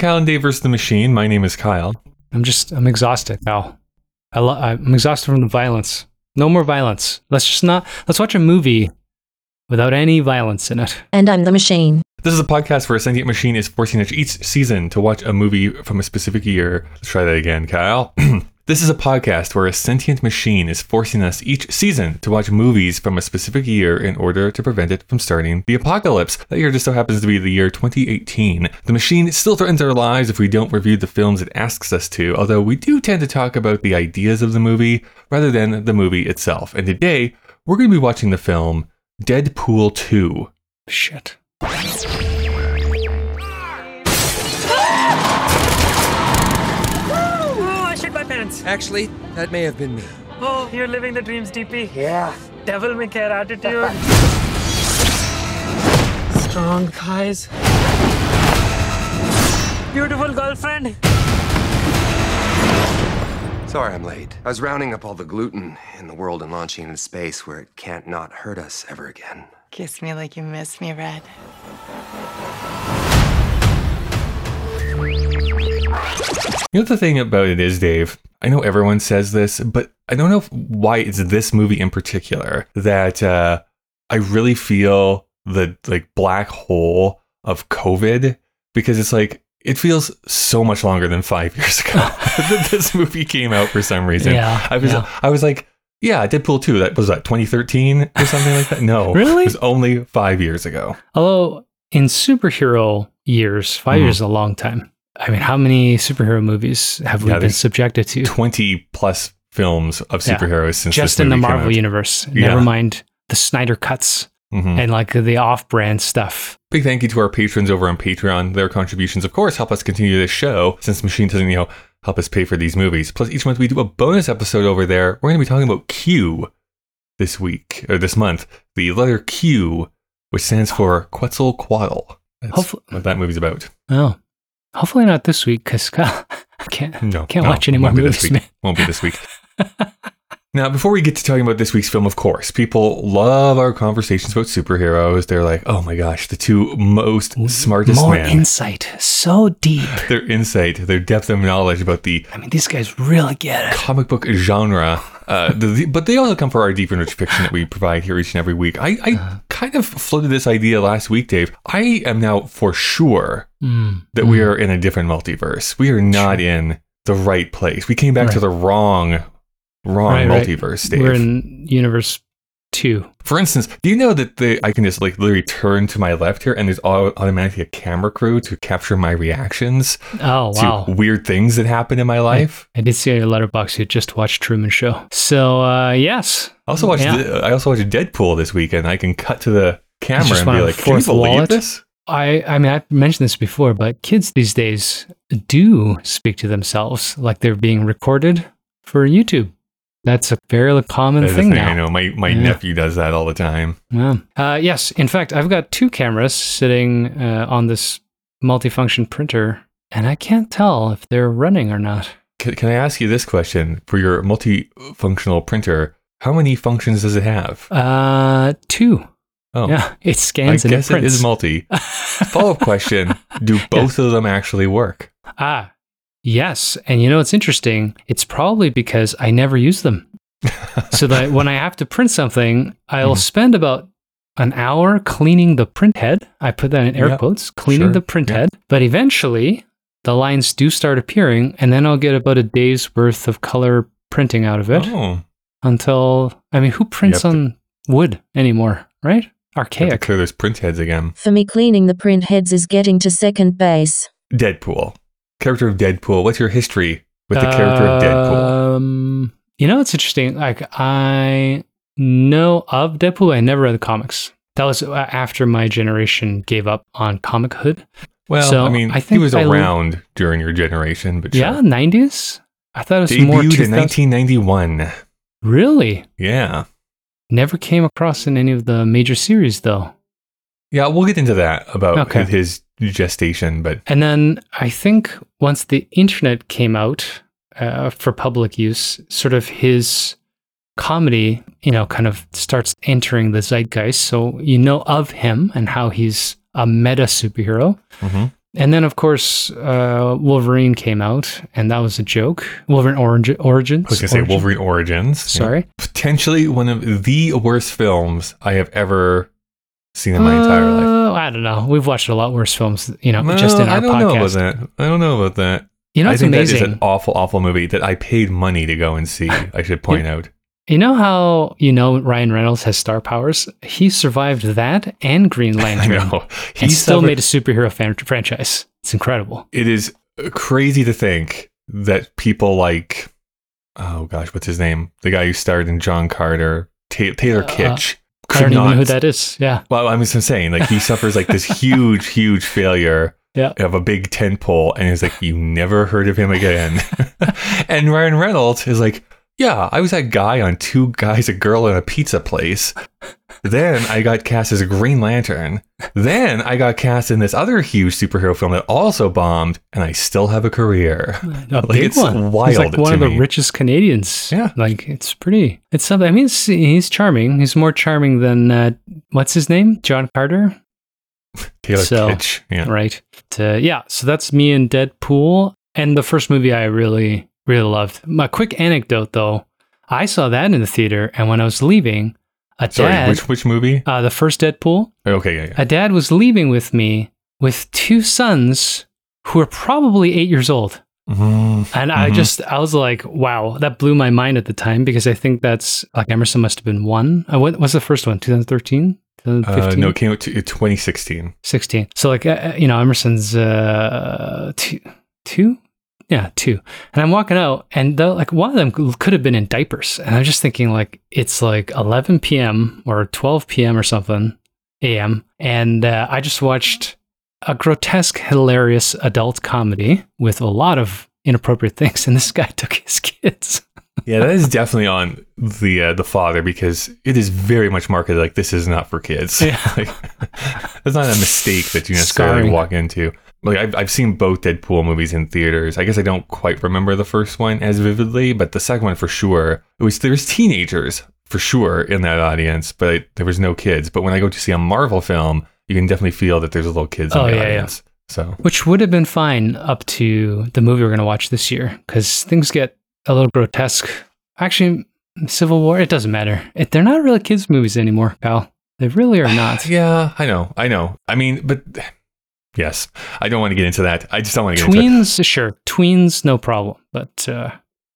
Welcome to Kyle and Dave vs. the Machine. My name is Kyle. I'm just, I'm exhausted now. I lo- I'm exhausted from the violence. No more violence. Let's just not, let's watch a movie without any violence in it. And I'm the machine. This is a podcast where a sentient machine is forcing us each season to watch a movie from a specific year. Let's try that again, Kyle. this is a podcast where a sentient machine is forcing us each season to watch movies from a specific year in order to prevent it from starting the apocalypse. That year just so happens to be the year 2018. The machine still threatens our lives if we don't review the films it asks us to, although we do tend to talk about the ideas of the movie rather than the movie itself. And today, we're going to be watching the film Deadpool 2. Shit. I shit my pants. Actually, that may have been me. Oh, you're living the dreams, DP. Yeah. Devil may care attitude. Strong thighs. Beautiful girlfriend. Sorry I'm late. I was rounding up all the gluten in the world and launching into space where it can't not hurt us ever again. Kiss me like you miss me, Red. You know the thing about it is, Dave. I know everyone says this, but I don't know if, why it's this movie in particular that uh, I really feel the like black hole of COVID because it's like it feels so much longer than five years ago that this movie came out for some reason. Yeah, I was yeah. I was like, yeah, Deadpool two. That was that 2013 or something like that. No, Really? it was only five years ago. Although in superhero years, 5 Mhm. years is a long time. I mean, how many superhero movies have we Yeah, been subjected to? 20 plus films of Yeah. superheroes since Just in the Marvel universe. Yeah. Never mind the Snyder cuts Mhm. and like the off-brand stuff. Big thank you to our patrons over on Patreon. Their contributions, of course, help us continue this show since Machine doesn't, you know, help us pay for these movies. Plus, each month we do a bonus episode over there. We're going to be talking about Q this week, or this month. The letter Q, which stands for Quetzalcoatl. That's Hopefully- what that movie's about. Oh, hopefully not this week because I can't No, can't no, watch any more this movies. Won't be this week. Now, before we get to talking about this week's film, of course, people love our conversations about superheroes. They're like, oh my gosh, the two most smartest More insight, so deep. their insight, their depth of knowledge about the I mean, these guys really get it. comic book genre. Uh, the, the- but they also come for our deep and rich fiction that we provide here each and every week. I, I Uh-huh. kind of floated this idea last week, Dave. I am now for sure Mm, that we are in a different multiverse. We are not in the right place. We came back to the wrong, wrong Right, right. multiverse, Dave. We're in universe two. For instance, do you know that the I can just like literally turn to my left here, and there's au- automatically a camera crew to capture my reactions Oh wow! to weird things that happen in my life. I did see on your Letterboxd you just watched Truman Show. So uh, yes, I also watched. Yeah. the- I also watched Deadpool this weekend. I can cut to the camera and be like, "Can you believe wallet?" this?" I I mean I've mentioned this before, but kids these days do speak to themselves like they're being recorded for YouTube. That's a very common That's thing thing now. I know. My my Yeah. nephew does that all the time. Yeah. Uh, yes, in fact, I've got two cameras sitting uh, on this multifunction printer, and I can't tell if they're running or not. Can, can I ask you this question for your multifunctional printer? How many functions does it have? Uh, two. Oh, Yeah, it I scans and guess it prints. is multi. Follow up question: Do both of them actually work? ah, yes. And you know what's interesting? It's probably because I never use them. so that when I have to print something, I'll Mhm. spend about an hour cleaning the print head. I put that in air Yeah, quotes, cleaning sure, the print yeah. head. But eventually, the lines do start appearing, and then I'll get about a day's worth of color printing out of it Oh, until I mean, who prints have to- on wood anymore? Right? have to Archaic. clear those print heads again. For me, cleaning the print heads is getting to second base. Deadpool. Character of Deadpool. What's your history with the character of Deadpool? Um, you know, it's interesting. Like, I know of Deadpool. I never read the comics. That was uh, after my generation gave up on comic hood. Well, so I mean, I he think was I around during your generation, but Yeah, sure. 90s? I thought it was debuted more in 2000. 1991. Really? Yeah, Never came across in any of the major series, though. Yeah. We'll get into that about Okay. his, gestation, but And then I think once the internet came out uh, for public use, sort of his comedy, you know, kind of starts entering the zeitgeist. So you know of him and how he's a meta superhero. Mhm. And then, of course, uh, Wolverine came out, and that was a joke. Wolverine Orange, Origins. I was gonna say Origin- Wolverine Origins. Sorry. potentially one of the worst films I have ever seen in my entire life. Uh, I don't know. We've watched a lot worse films, you know, No, just in our I don't know about that. I don't know about that. You know, I it's think that is an awful, awful movie that I paid money to go and see. I should point out. You know how you know Ryan Reynolds has star powers? He survived that and Green Lantern. I know. He and still suffered- made a superhero fan- franchise. It's incredible. It is crazy to think that people like, oh gosh, what's his name? The guy who starred in John Carter, Ta- Taylor Uh, Kitsch. I don't even know who that is. Yeah, Well, I'm just saying, like he suffers like this huge, huge failure Yeah. of a big tent pole, and he's like, you never heard of him again. and Ryan Reynolds is like, yeah, I was that guy on Two Guys, a Girl, and a Pizza Place. Then I got cast as a Green Lantern. Then I got cast in this other huge superhero film that also bombed, and I still have a career. a Like, it's one. wild He's like one of the richest Canadians. Yeah. like it's pretty. It's something. I mean, he's charming. He's more charming than uh, what's his name, John Carter. Taylor So, Kitsch. Yeah. Right. Uh, yeah. So that's me and Deadpool. And the first movie I really, really loved. My quick anecdote though, I saw that in the theater, and when I was leaving, a Sorry, dad, which which movie? uh, the first Deadpool, Okay, yeah, yeah. a dad was leaving with me with two sons who were probably eight years old. Mhm. And I Mhm. just, I was like, wow, that blew my mind at the time because I think that's like Emerson must have been one. Uh, what was the first one? 2013? Uh, no, it came out to 2016. 16. So like, uh, you know, Emerson's uh, two, two? Yeah, two. And I'm walking out and the, like one of them could have been in diapers. And I'm just thinking like, it's like 11 p.m. or 12 p.m. or something a.m. And uh, I just watched a grotesque, hilarious adult comedy with a lot of inappropriate things. And this guy took his kids. Yeah, that is definitely on the uh, the father because it is very much marketed like this is not for kids. Yeah. like, that's not a mistake that you necessarily Scarring. walk into. Like I've I've seen both Deadpool movies in theaters. I guess I don't quite remember the first one as vividly, but the second one for sure. It was there was teenagers for sure in that audience, but there was no kids. But when I go to see a Marvel film, you can definitely feel that there's a little kids in Oh, the yeah, yeah. audience. So Which would have been fine up to the movie we're going to watch this year because things get a little grotesque. Actually, Civil War, it doesn't matter. It, they're not really kids' movies anymore, pal. They really are not. yeah, I know, I know. I mean, but yes, I don't want to get into that. I just don't want to get into it. Tweens, sure. Tweens, no problem. But uh,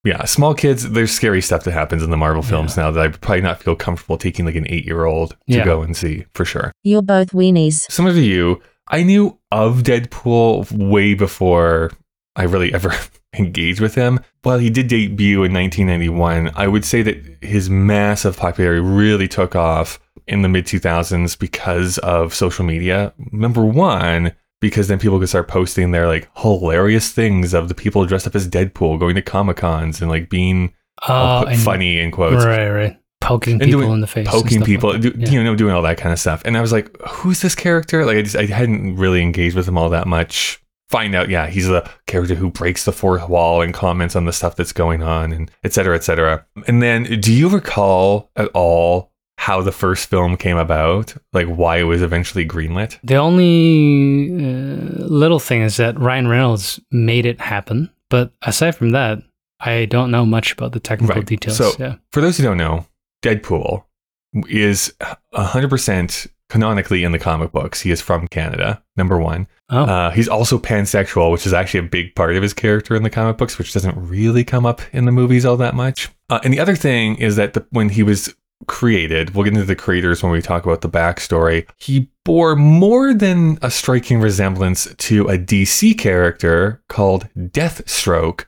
Yeah, small kids, there's scary stuff that happens in the Marvel films now that I probably not feel comfortable taking like an eight year old to Yeah. go and see for sure. You're both weenies. Similar to you, I knew of Deadpool way before I really ever engaged with him. While he did debut in 1991, I would say that his massive popularity really took off in the mid 2000s because of social media. Number one, because then people could start posting their like hilarious things of the people dressed up as Deadpool going to Comic Cons and like being ah, uh, oh, put and- funny in quotes Right, right. Poking people doing- in the face. poking people, like do. Yeah. you know, doing all that kind of stuff. And I was like, who's this character? Like, I just, I hadn't really engaged with him all that much. Find out, yeah, he's the character who breaks the fourth wall and comments on the stuff that's going on, and etc cetera, et cetera. And then, do you recall at all how the first film came about? Like, why it was eventually greenlit? The only uh, little thing is that Ryan Reynolds made it happen. But aside from that, I don't know much about the technical Right. details. So- yeah. For those who don't know, Deadpool is 100% canonically in the comic books. He is from Canada, number one. Oh, Uh, he's also pansexual, which is actually a big part of his character in the comic books, which doesn't really come up in the movies all that much. Uh, and the other thing is that the, when he was created, we'll get into the creators when we talk about the backstory, he bore more than a striking resemblance to a DC character called Deathstroke.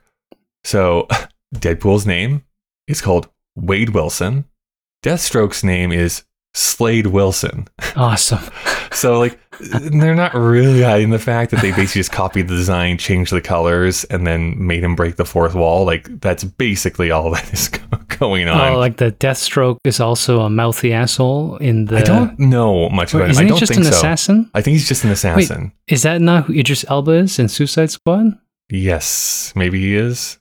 So, Deadpool's name is called Wade Wilson. Deathstroke's name is Slade Wilson. awesome. So like they're not really hiding the fact that they basically just copied the design, changed the colors, and then made him break the fourth wall. Like that's basically all that is going on. Oh, like the Deathstroke is also a mouthy asshole in the. I don't know much Wait, about him. isn't I he don't just think an so. assassin? I think he's just an assassin. Is that not who Idris Elba is in Suicide Squad? Yes, maybe he is.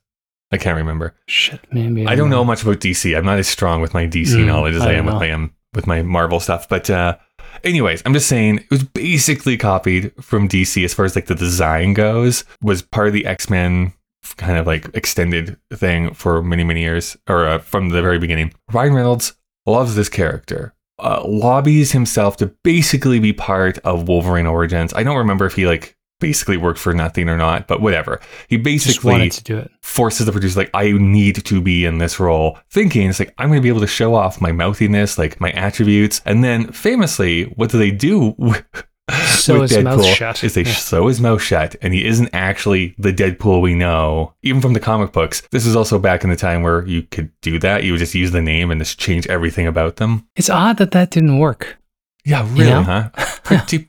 I can't remember. Shit, maybe. I don't know much about DC. I'm not as strong with my DC Mm, knowledge as I I, am with know. I am with my Marvel stuff. But uh, Anyways, I'm just saying it was basically copied from DC as far as like the design goes. Was part of the X Men kind of like extended thing for many many years, or uh, from the very beginning. Ryan Reynolds loves this character. Uh, lobbies himself to basically be part of Wolverine Origins. I don't remember if he like basically worked for nothing or not, but whatever. He basically to do it. forces the producer like I need to be in this role, thinking it's like I'm going to be able to show off my mouthiness, like my attributes, and then famously, what do they do? with his mouth Deadpool shut. Is they Yeah. sew his mouth shut, and he isn't actually the Deadpool we know, even from the comic books. This is also back in the time where you could do that. You would just use the name and just change everything about them. It's odd that that didn't work. Yeah, really, know? huh? Pretty,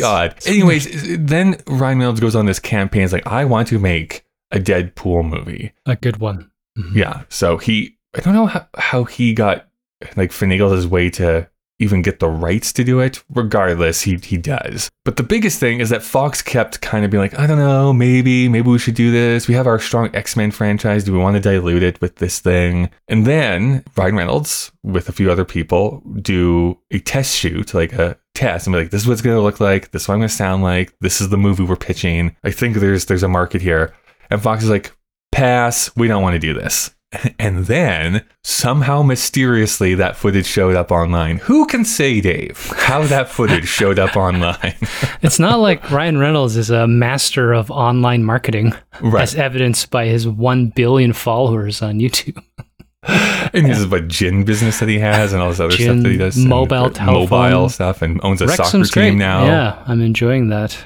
pretty odd. Anyways, then Ryan Reynolds goes on this campaign. It's like, I want to make a Deadpool movie. A good one. Mhm. Yeah. So he, I don't know how, how he got like finagled his way to even get the rights to do it. Regardless, he he does. But the biggest thing is that Fox kept kind of being like, I don't know, maybe maybe we should do this. We have our strong X Men franchise. Do we want to dilute it with this thing? And then Ryan Reynolds with a few other people do a test shoot, like a test, and be like, this is what it's going to look like. This is what I'm going to sound like. This is the movie we're pitching. I think there's there's a market here. And Fox is like, pass. We don't want to do this. And then somehow mysteriously that footage showed up online. Who can say, Dave, how that footage showed up online? It's not like Ryan Reynolds is a master of online marketing, Right. as evidenced by his 1 billion followers on YouTube. and this is what gin business that he has and all this other Gin, stuff that he does. mobile the telephone. mobile stuff and owns a soccer Wrexham's team great. now. Yeah, I'm enjoying that.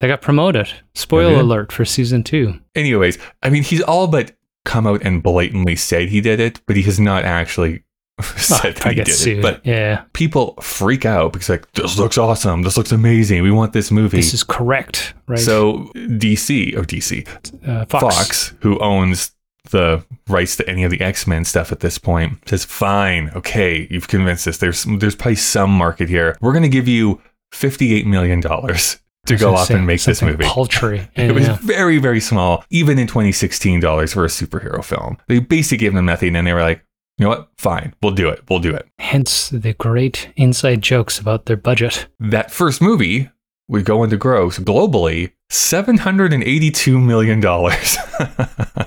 They got promoted. Spoiler alert for season two. Anyways, I mean, he's all but come out and blatantly said he did it, but he has not actually said that I he did sued. it. But yeah, people freak out because like this looks awesome, this looks amazing. We want this movie. this is correct, right? So DC or DC uh, Fox. Fox. who owns the rights to any of the X Men stuff at this point, says, "Fine, okay, you've convinced us. There's there's probably some market here. We're going to give you fifty eight million dollars to go off and make this movie." Paltry. It was Yeah. very, very small, even in 2016 dollars for a superhero film. They basically gave them nothing, and they were like, "You know what? Fine, we'll do it. We'll do it." Hence the great inside jokes about their budget. That first movie would go into gross globally 782 million dollars.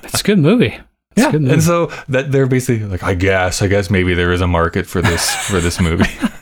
It's a good movie. It's a good movie. and so that they're basically like, I guess, I guess maybe there is a market for this for this movie.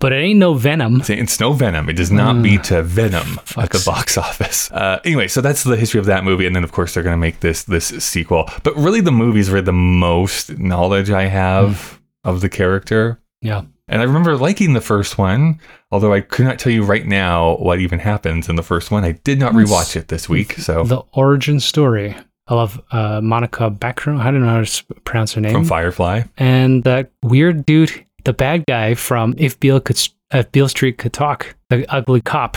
but it ain't no Venom. It's- no Venom. It does not beat to Venom at the box office. Uh, anyway, so that's the history of that movie, and then of course they're going to make this this sequel. But really, the movies were the most knowledge I have of the character. Yeah. And I remember liking the first one, although I could not tell you right now what even happens in the first one. I did not rewatch it this week, so The origin story. I love uh, Monica Baccarin. I don't know how to pronounce her name. from Firefly. and that weird dude, the bad guy from If Beale Could, if Beale Street Could Talk, the ugly cop.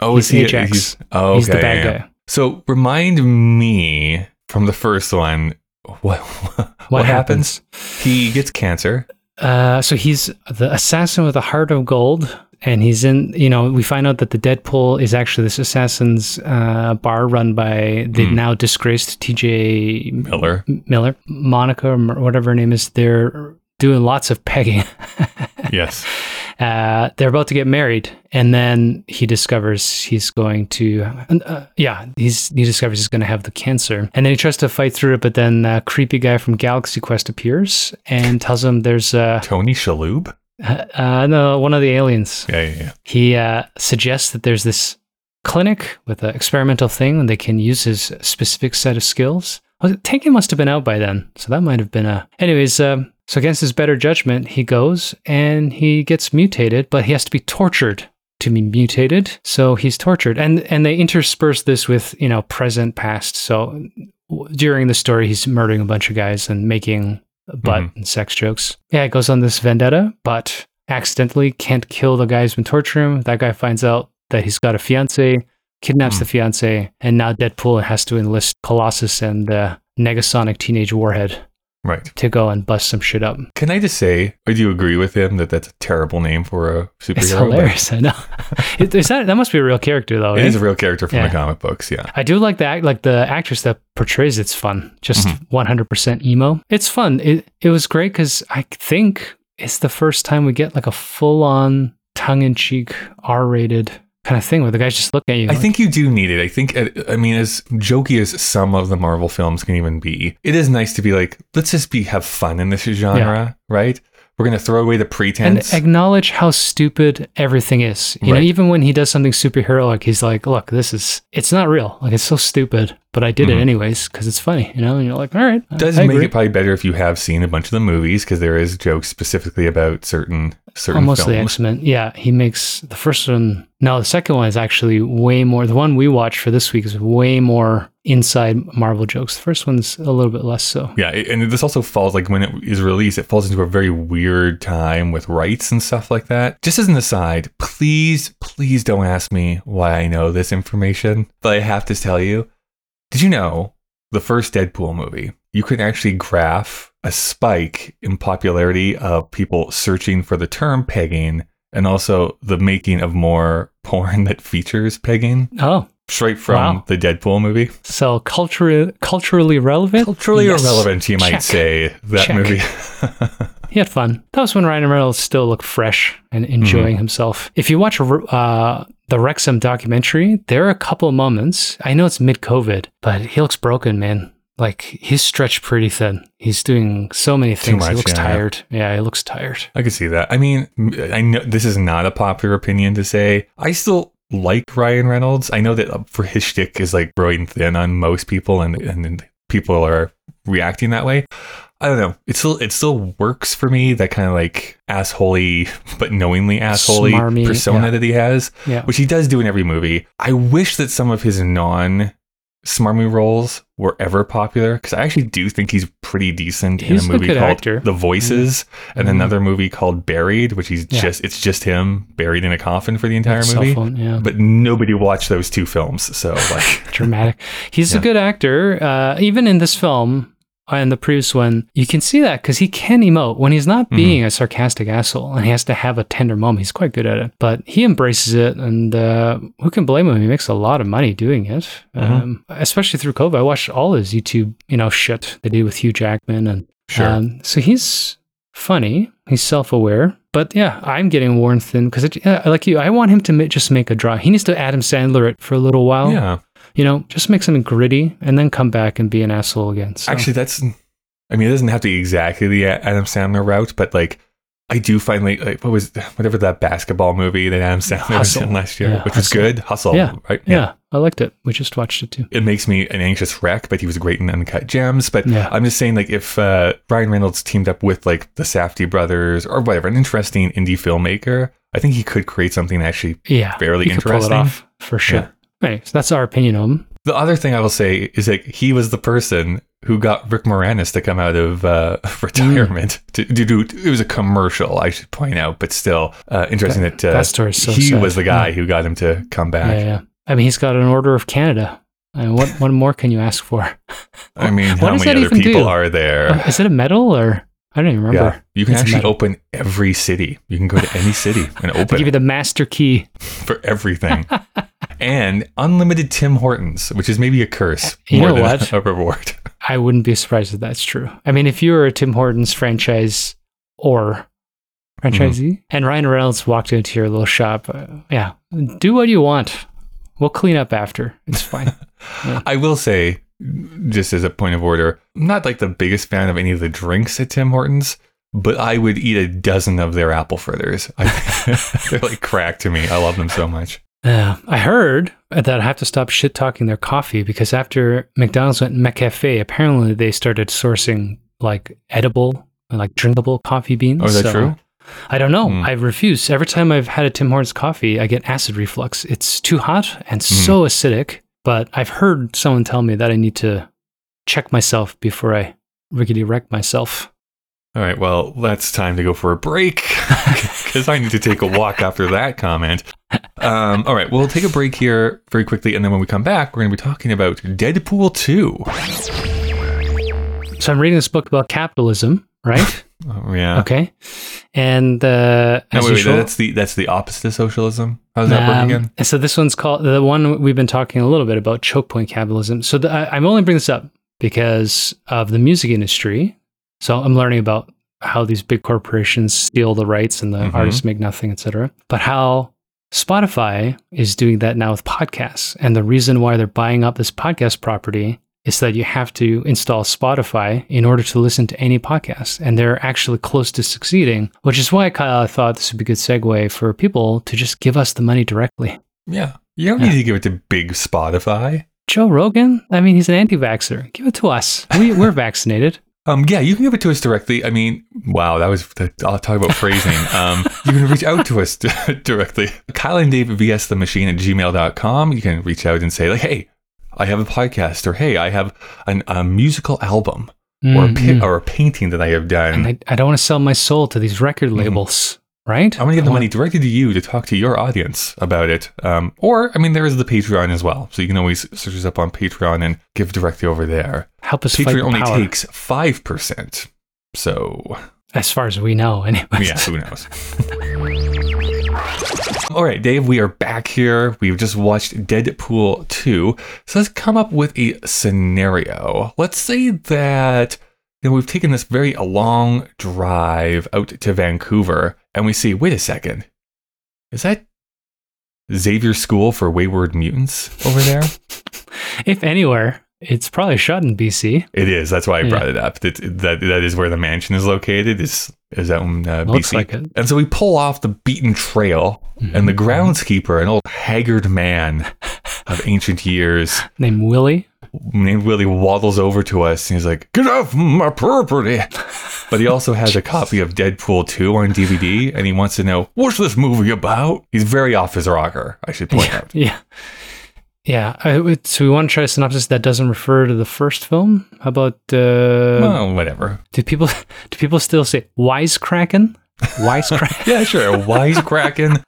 Oh, He's is he? Ajax. He's, oh, He's the okay, bad yeah. guy. So remind me from the first one what what, What, happens? happens? He gets cancer. Uh, so he's the assassin with a heart of gold, and he's in. You know, we find out that the Deadpool is actually this assassin's uh, bar run by the Hmm. now disgraced T.J. Miller. Miller, Monica, or whatever her name is. They're doing lots of pegging. Yes. Uh, they're about to get married, and then he discovers he's going to, uh, yeah, he's he discovers he's going to have the cancer, and then he tries to fight through it, but then a creepy guy from Galaxy Quest appears and tells him there's uh, Tony Shalhoub. uh no one of the aliens. Yeah, yeah, yeah. He uh, suggests that there's this clinic with an experimental thing, and they can use his specific set of skills. Taken must have been out by then, so that might have been a. Anyways, um, so against his better judgment, he goes and he gets mutated, but he has to be tortured to be mutated. So he's tortured, and and they intersperse this with you know present, past. So during the story, he's murdering a bunch of guys and making butt Mhm. and sex jokes. Yeah, it goes on this vendetta, but accidentally can't kill the guy who's been torturing him. That guy finds out that he's got a fiance, kidnaps Hmm. the fiance, and now Deadpool has to enlist Colossus and the Negasonic Teenage Warhead Right. to go and bust some shit up. Can I just say, or do you agree with him that that's a terrible name for a superhero? It's hilarious. I know. It- is that that must be a real character though? It eh? is a real character from Yeah. the comic books. Yeah. I do like the act, like the actress that portrays it's fun. Just Mm-hmm. 100% emo. It's fun. It it was great because I think it's the first time we get like a full on tongue in cheek R rated kind of thing where the guys just look at you. I like, think you do need it. I think, uh, I mean, as jokey as some of the Marvel films can even be, it is nice to be like, let's just be have fun in this genre, right? We're gonna throw away the pretense and acknowledge how stupid everything is. You know, even when he does something superhero, like he's like, "Look, this is it's not real. Like it's so stupid, but I did it anyways because it's funny." You know, and you're like, "All right, Mm-hmm. does I make agree." it probably better if you have seen a bunch of the movies because there is jokes specifically about certain certain Oh, mostly films. X Men. Yeah, he makes the first one. No, the second one is actually way more. The one we watched for this week is way more inside Marvel jokes. The first one's a little bit less so. Yeah, and this also falls like when it is released, it falls into a very weird time with rights and stuff like that. Just as an aside, please, please don't ask me why I know this information, but I have to tell you. Did you know the first Deadpool movie? You could actually graph a spike in popularity of people searching for the term pegging and also the making of more porn that features pegging Oh, straight from Wow. the Deadpool movie. so culturally culturally relevant. Culturally Yes. irrelevant, you might Check. say, that Check. movie. He had fun. That was when Ryan Reynolds still looked fresh and enjoying himself. If you watch uh, the Wrexham documentary, there are a couple moments. I know it's mid COVID, but he looks broken, man. Like he's stretched pretty thin. He's doing so many things. much, he looks yeah. tired. Yeah, he looks tired. I can see that. I mean, I know this is not a popular opinion to say. I still like Ryan Reynolds. I know that uh, for his shtick is like growing thin on most people, and and people are reacting that way. I don't know. It still it still works for me. That kind of like assholey, but knowingly assholey Smarmy, persona yeah. that he has, Yeah. which he does do in every movie. I wish that some of his non smarmy roles were ever popular because I actually do think he's pretty decent He's in a a movie good called actor. The Voices and Mhm. another movie called Buried, which he's Yeah. just it's just him buried in a coffin for the entire Cell movie. phone, yeah. But nobody watched those two films, so like dramatic. He's Yeah. a good actor. Uh, even in this film and the previous one, you can see that because he can emote when he's not Mm-hmm. being a sarcastic asshole and he has to have a tender moment. He's quite good at it, but he embraces it. And uh, who can blame him? He makes a lot of money doing it, Mm-hmm. um, especially through COVID. I watched all his YouTube, you know, shit they did with Hugh Jackman, and Sure. um, so he's funny. He's self-aware. But yeah, I'm getting worn thin because, uh, like you, I want him to ma- just make a draw. He needs to Adam Sandler it for a little while yeah. You know, just make something gritty and then come back and be an asshole again. So, Actually, that's. I mean, it doesn't have to be exactly the Adam Sandler route, but like, I do find like, what was whatever that basketball movie that Adam Sandler was in last year, Yeah, which was good. Hustle, yeah, right? yeah, I liked it. We just watched it too. It makes me an anxious wreck, but he was great in Uncut Gems. But Yeah. I'm just saying, like, if uh, Ryan Reynolds teamed up with like the Safdie brothers or whatever, an interesting indie filmmaker, I think he could create something actually Yeah, Fairly he could pull it interesting. for sure. Anyway, so that's our opinion on him. The other thing I will say is that he was the person who got Rick Moranis to come out of uh, retirement to, to do. It was a commercial, I should point out, but still uh, interesting that, uh, that story's so he sad. was the guy who got him to come back. Yeah, yeah. I mean, he's got an Order of Canada. And what what more can you ask for? I mean, What how many that other people do? are there? Uh, Is it a medal or I don't even remember. yeah, you can actually open every city. You can go to any city and They open give you the master key. for everything. and unlimited Tim Hortons, which is maybe a curse You more than what? a reward. I wouldn't be surprised if that's true. I mean, if you were a Tim Hortons franchise or franchisee and Ryan Reynolds walked into your little shop, uh, yeah, do what you want. We'll clean up after. It's fine. I will say, just as a point of order, I'm not like the biggest fan of any of the drinks at Tim Hortons, but I would eat a dozen of their apple fritters. I, they're like crack to me. I love them so much. Yeah, I heard that I have to stop shit talking their coffee because after McDonald's went McCafe, apparently they started sourcing like edible, like drinkable coffee beans. Oh, is that So, true? I don't know. Hmm. I refuse. Every time I've had a Tim Hortons coffee, I get acid reflux. It's too hot and so acidic. But I've heard someone tell me that I need to check myself before I rickety wreck myself. All right, well, that's time to go for a break because I need to take a walk after that comment. Um, all right, we'll take a break here very quickly, and then when we come back, we're going to be talking about Deadpool 2. So I'm reading this book about capitalism, right? Oh, yeah. okay. And uh, No, as wait, wait, that's the that's the opposite of socialism. How does that work Um, again? and So this one's called the one we've been talking a little bit about choke point capitalism. So the, I, I'm only bringing this up because of the music industry. So I'm learning about how these big corporations steal the rights and the Mhm. artists make nothing, etc. But how Spotify is doing that now with podcasts. And the reason why they're buying up this podcast property is that you have to install Spotify in order to listen to any podcast. And they're actually close to succeeding, which is why Kyle I thought this would be a good segue for people to just give us the money directly. Yeah. You don't Yeah. need to give it to big Spotify. Joe Rogan, I mean, he's an anti vaxxer. Give it to us. We, we're vaccinated. Um, yeah, you can give it to us directly. I mean, wow, that was, I'll talk about phrasing. Um, you can reach out to us directly. Kyle and Dave vs the machine at gmail.com. You can reach out and say, like, hey, I have a podcast, or hey, I have an, a musical album, or, a Mm, pi- mm. or a painting that I have done. And I, I don't want to sell my soul to these record labels, right? I'm going to give the money directly to you to talk to your audience about it. Um, or, I mean, there is the Patreon as well. So you can always search us up on Patreon and give directly over there. Help us Patreon only power, takes 5%. So, as far as we know, anyways. yeah, who knows? All right, Dave, we are back here. We've just watched Deadpool 2. So let's come up with a scenario. Let's say that you know, we've taken this very long drive out to Vancouver and we see, wait a second, is that Xavier School for Wayward Mutants over there? If anywhere, it's probably shot in BC. it is. That's why I Yeah. brought it up. That, that, that is where the mansion is located. Is is out in uh, BC. like. And so we pull off the beaten trail, and the groundskeeper, an old haggard man of ancient years, Named Willie. named Willie, waddles over to us and he's like, Get off my property. But he also has a copy of Deadpool 2 on DVD, and he wants to know, What's this movie about? He's very off his rocker, I should point out. Yeah. Yeah. I, so we want to try a synopsis that doesn't refer to the first film. How about uh, well, whatever. do people do people still say wisecracking? Wisecrack Yeah, sure. A wisecracking,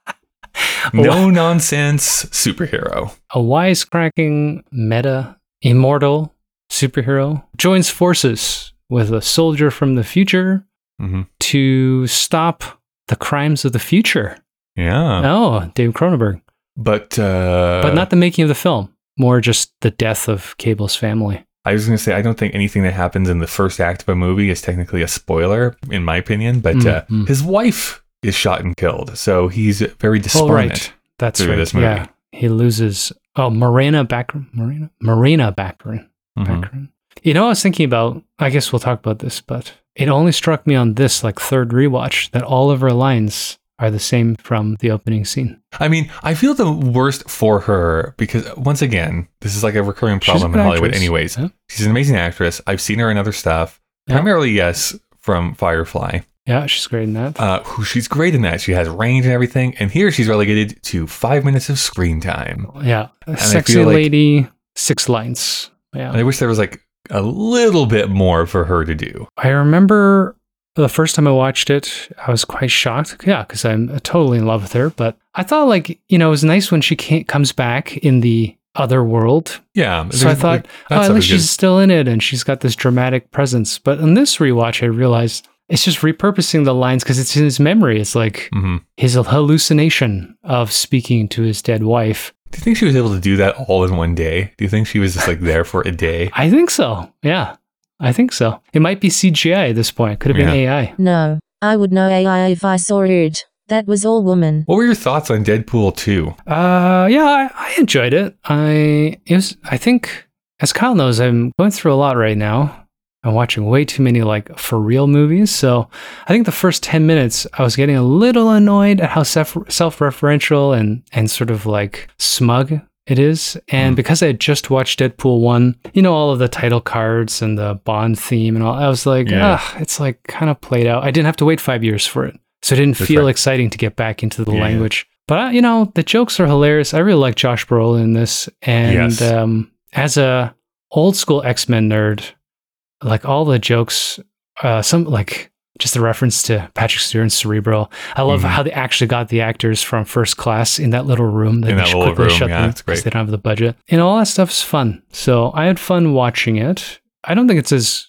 no nonsense superhero. a wisecracking meta immortal superhero joins forces with a soldier from the future hmm to stop the crimes of the future. Yeah. Oh, David Cronenberg. But, uh, but not the making of the film, more just the death of Cable's family. I was going to say, I don't think anything that happens in the first act of a movie is technically a spoiler, in my opinion. But Mm, uh, mm. his wife is shot and killed, so he's very Oh, despondent. right. That's right. this movie. Yeah. He loses. Oh, Marina Baccarin. Marina? Marina Baccarin. Mhm. You know, I was thinking about, I guess we'll talk about this, but it only struck me on this like third rewatch that all of her lines are the same from the opening scene. I mean, I feel the worst for her because, once again, this is like a recurring problem in Hollywood, actress. anyways. Yeah. She's an amazing actress. I've seen her in other stuff, Yeah. primarily, yes, from Firefly. Yeah, she's great in that. Uh, who she's great in that. She has range and everything. And here she's relegated to five minutes of screen time. yeah. I Sexy like- lady, six lines. Yeah. And I wish there was like a little bit more for her to do. I remember the first time I watched it, I was quite shocked. Yeah, because I'm totally in love with her. But I thought, like, you know, it was nice when she comes back in the other world. Yeah. So I thought, oh, at least good. she's still in it and she's got this dramatic presence. But in this rewatch, I realized it's just repurposing the lines because it's in his memory. It's like Mhm. his hallucination of speaking to his dead wife. Do you think she was able to do that all in one day? Do you think she was just like there for a day? I think so. Yeah, I think so. It might be CGI at this point. Could have been Yeah. AI. No, I would know AI if I saw it. That was all woman. What were your thoughts on Deadpool 2? Uh, yeah, I, I enjoyed it. I it was. I think, as Kyle knows, I'm going through a lot right now. I'm watching way too many like for real movies. So I think the first ten minutes, I was getting a little annoyed at how self self-referential and and sort of like smug it is. And because I had just watched Deadpool one, you know, all of the title cards and the Bond theme and all, I was like, Yeah. ah, it's like kind of played out. I didn't have to wait five years for it, so it didn't That's feel right. exciting to get back into the Yeah. language. But uh, you know, the jokes are hilarious. I really like Josh Brolin in this, and Yes. um, as a old school X Men nerd, like all the jokes, uh, some like just the reference to Patrick Stewart's Cerebro. I love Mhm. how they actually got the actors from First Class in that little room that In they that quickly room, shut yeah, them because they don't have the budget. And all that stuff is fun. So I had fun watching it. I don't think it's as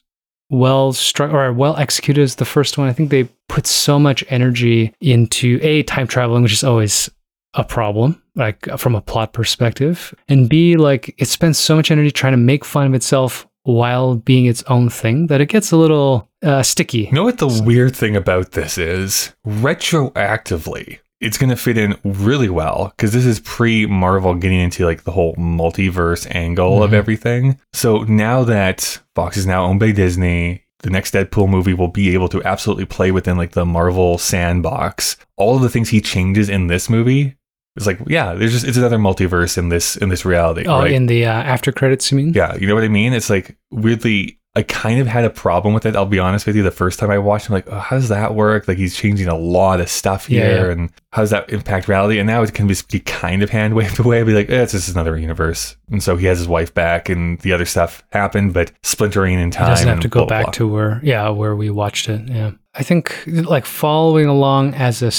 well struck or well executed as the first one. I think they put so much energy into a time traveling, which is always a problem, like from a plot perspective, and b like it spends so much energy trying to make fun of itself while being its own thing that it gets a little uh, sticky. You know what the weird thing about this is? Retroactively, it's going to fit in really well because this is pre Marvel getting into like the whole multiverse angle of everything. So now that Fox is now owned by Disney, the next Deadpool movie will be able to absolutely play within like the Marvel sandbox. All of the things he changes in this movie it's like, yeah, there's just it's another multiverse in this in this reality. Oh, right? in the uh, after credits, you mean? Yeah, you know what I mean? It's like weirdly, I kind of had a problem with it. I'll be honest with you. The first time I watched, I'm like, oh, how does that work? Like he's changing a lot of stuff here, yeah. and how does that impact reality? And now it can just be kind of hand waved away. I'll be like, eh, it's just another universe. And so he has his wife back, and the other stuff happened, but splintering in time. He doesn't have to go blah, back blah. to where, yeah, where we watched it. Yeah. I think like following along as a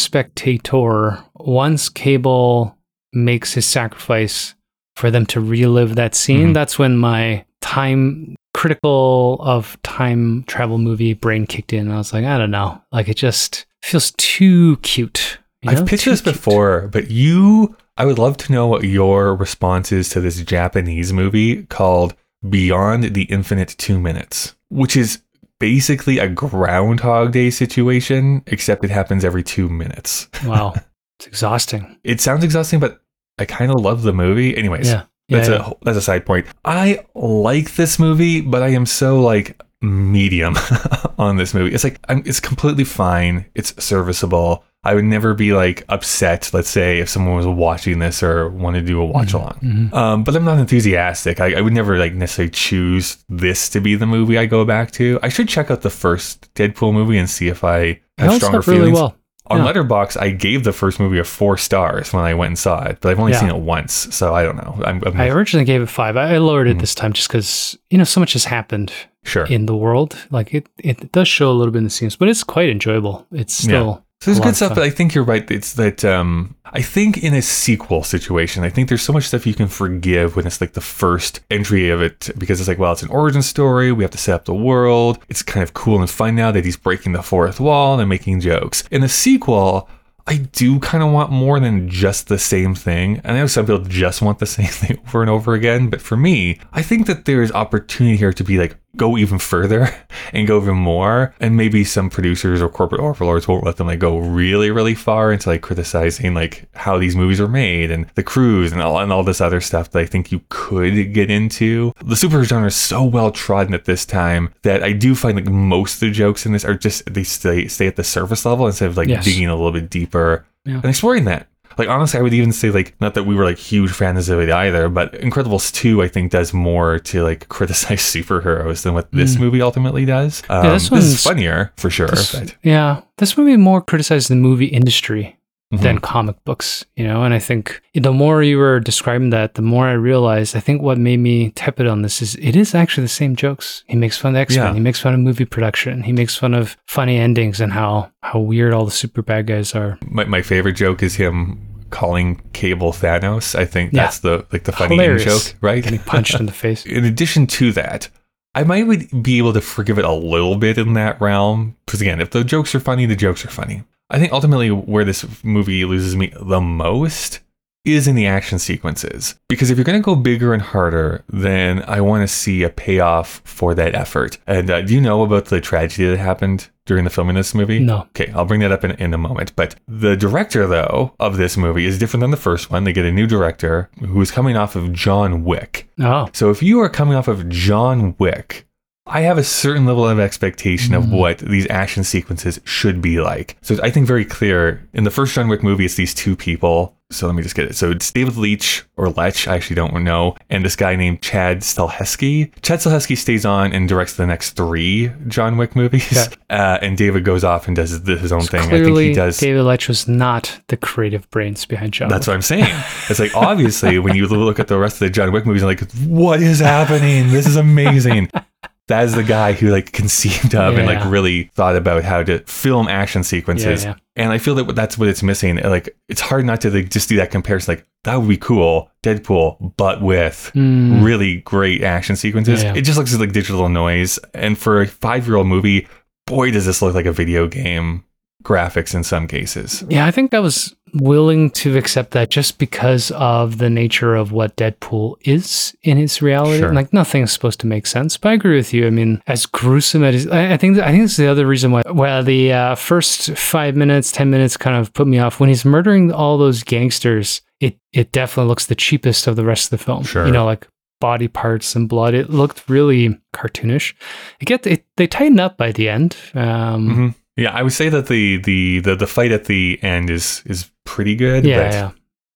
spectator, once Cable makes his sacrifice for them to relive that scene, Mhm. that's when my time critical of time travel movie brain kicked in. I was like, I don't know. Like it just feels too cute. you know? I've pitched Too this cute. before, but you, I would love to know what your response is to this Japanese movie called Beyond the Infinite Two Minutes, which is basically a Groundhog Day situation, except it happens every two minutes. Wow. It's exhausting. It sounds exhausting, but I kind of love the movie. Anyways, Yeah. That's yeah. a that's a side point. I like this movie, but I am so like medium on this movie. It's like I'm, it's completely fine. It's serviceable. I would never be like upset. Let's say if someone was watching this or wanted to do a watch along. Mhm. Um, but I'm not enthusiastic. I, I would never like necessarily choose this to be the movie I go back to. I should check out the first Deadpool movie and see if I have stronger up really feelings. well. On Yeah. Letterboxd, I gave the first movie a four stars when I went and saw it, but I've only Yeah. seen it once, so I don't know. I'm, I'm I originally gave it five. I lowered Mm-hmm. it this time just because you know so much has happened sure. in the world. Like it, it does show a little bit in the scenes, but it's quite enjoyable. It's still So there's good of stuff, but I think you're right. It's that um, I think in a sequel situation, I think there's so much stuff you can forgive when it's like the first entry of it because it's like, well, it's an origin story. We have to set up the world. It's kind of cool and fun now that he's breaking the fourth wall and making jokes. In a sequel, I do kind of want more than just the same thing. And I know some people just want the same thing over and over again, but for me, I think that there's opportunity here to be like go even further and go even more. And maybe some producers or corporate overlords won't let them like go really, really far into like criticizing like how these movies are made and the crews and all and all this other stuff that I think you could get into. The superhero genre is so well trodden at this time that I do find like most of the jokes in this are just they stay stay at the surface level instead of like Yes. digging a little bit deeper Yeah. and exploring that. Like honestly, I would even say like not that we were like huge fans of it either, but Incredibles two I think does more to like criticize superheroes than what this movie ultimately does. Um, Mm. this this, is one's- funnier for sure. This- yeah, this movie more criticized the movie industry Mhm. than comic books, you know. And I think the more you were describing that, the more I realized. I think what made me tepid on this is it is actually the same jokes. He makes fun of X Men. Yeah. He makes fun of movie production. He makes fun of funny endings and how how weird all the super bad guys are. my, my favorite joke is him calling Cable Thanos. I think Yeah. that's the like the funny joke, right? Getting punched in the face. in addition to that, I might be able to forgive it a little bit in that realm. Because again, if the jokes are funny, the jokes are funny. I think ultimately where this movie loses me the most is in the action sequences. Because if you're going to go bigger and harder, then I want to see a payoff for that effort. And uh, do you know about the tragedy that happened during the filming of this movie? No. Okay, I'll bring that up in, in a moment. But the director, though, of this movie is different than the first one. They get a new director who is coming off of John Wick. Oh, So if you are coming off of John Wick, I have a certain level of expectation of what these action sequences should be like. So I think very clear in the first John Wick movie, it's these two people. So let me just get it. So it's David Leitch or Lech, I actually don't know, and this guy named Chad Stahelski. Chad Stahelski stays on and directs the next three John Wick movies, Yeah. uh, and David goes off and does his own thing. I think clearly he does. David Leitch was not the creative brains behind John. That's Wick. what I'm saying. It's like obviously when you look at the rest of the John Wick movies, you're like, what is happening? This is amazing. that is the guy who like conceived of and like really thought about how to film action sequences. Yeah, yeah. And I feel that that's what it's missing. Like it's hard not to like, just do that comparison. Like that would be cool, Deadpool, but with Mm. really great action sequences. Yeah, yeah. It just looks like digital noise. And for a five year old movie, boy, does this look like a video game graphics in some cases. Yeah, I think I was willing to accept that just because of the nature of what Deadpool is in his reality. Sure. Like nothing is supposed to make sense. But I agree with you. I mean, as gruesome as I, I think, I think this is the other reason why. Well, the uh, first five minutes, ten minutes, kind of put me off when he's murdering all those gangsters. It it definitely looks the cheapest of the rest of the film. Sure. you know, like body parts and blood. It looked really cartoonish. It get it, they tighten up by the end. Um, Mhm. Yeah, I would say that the, the the the fight at the end is is pretty good. Yeah, but yeah.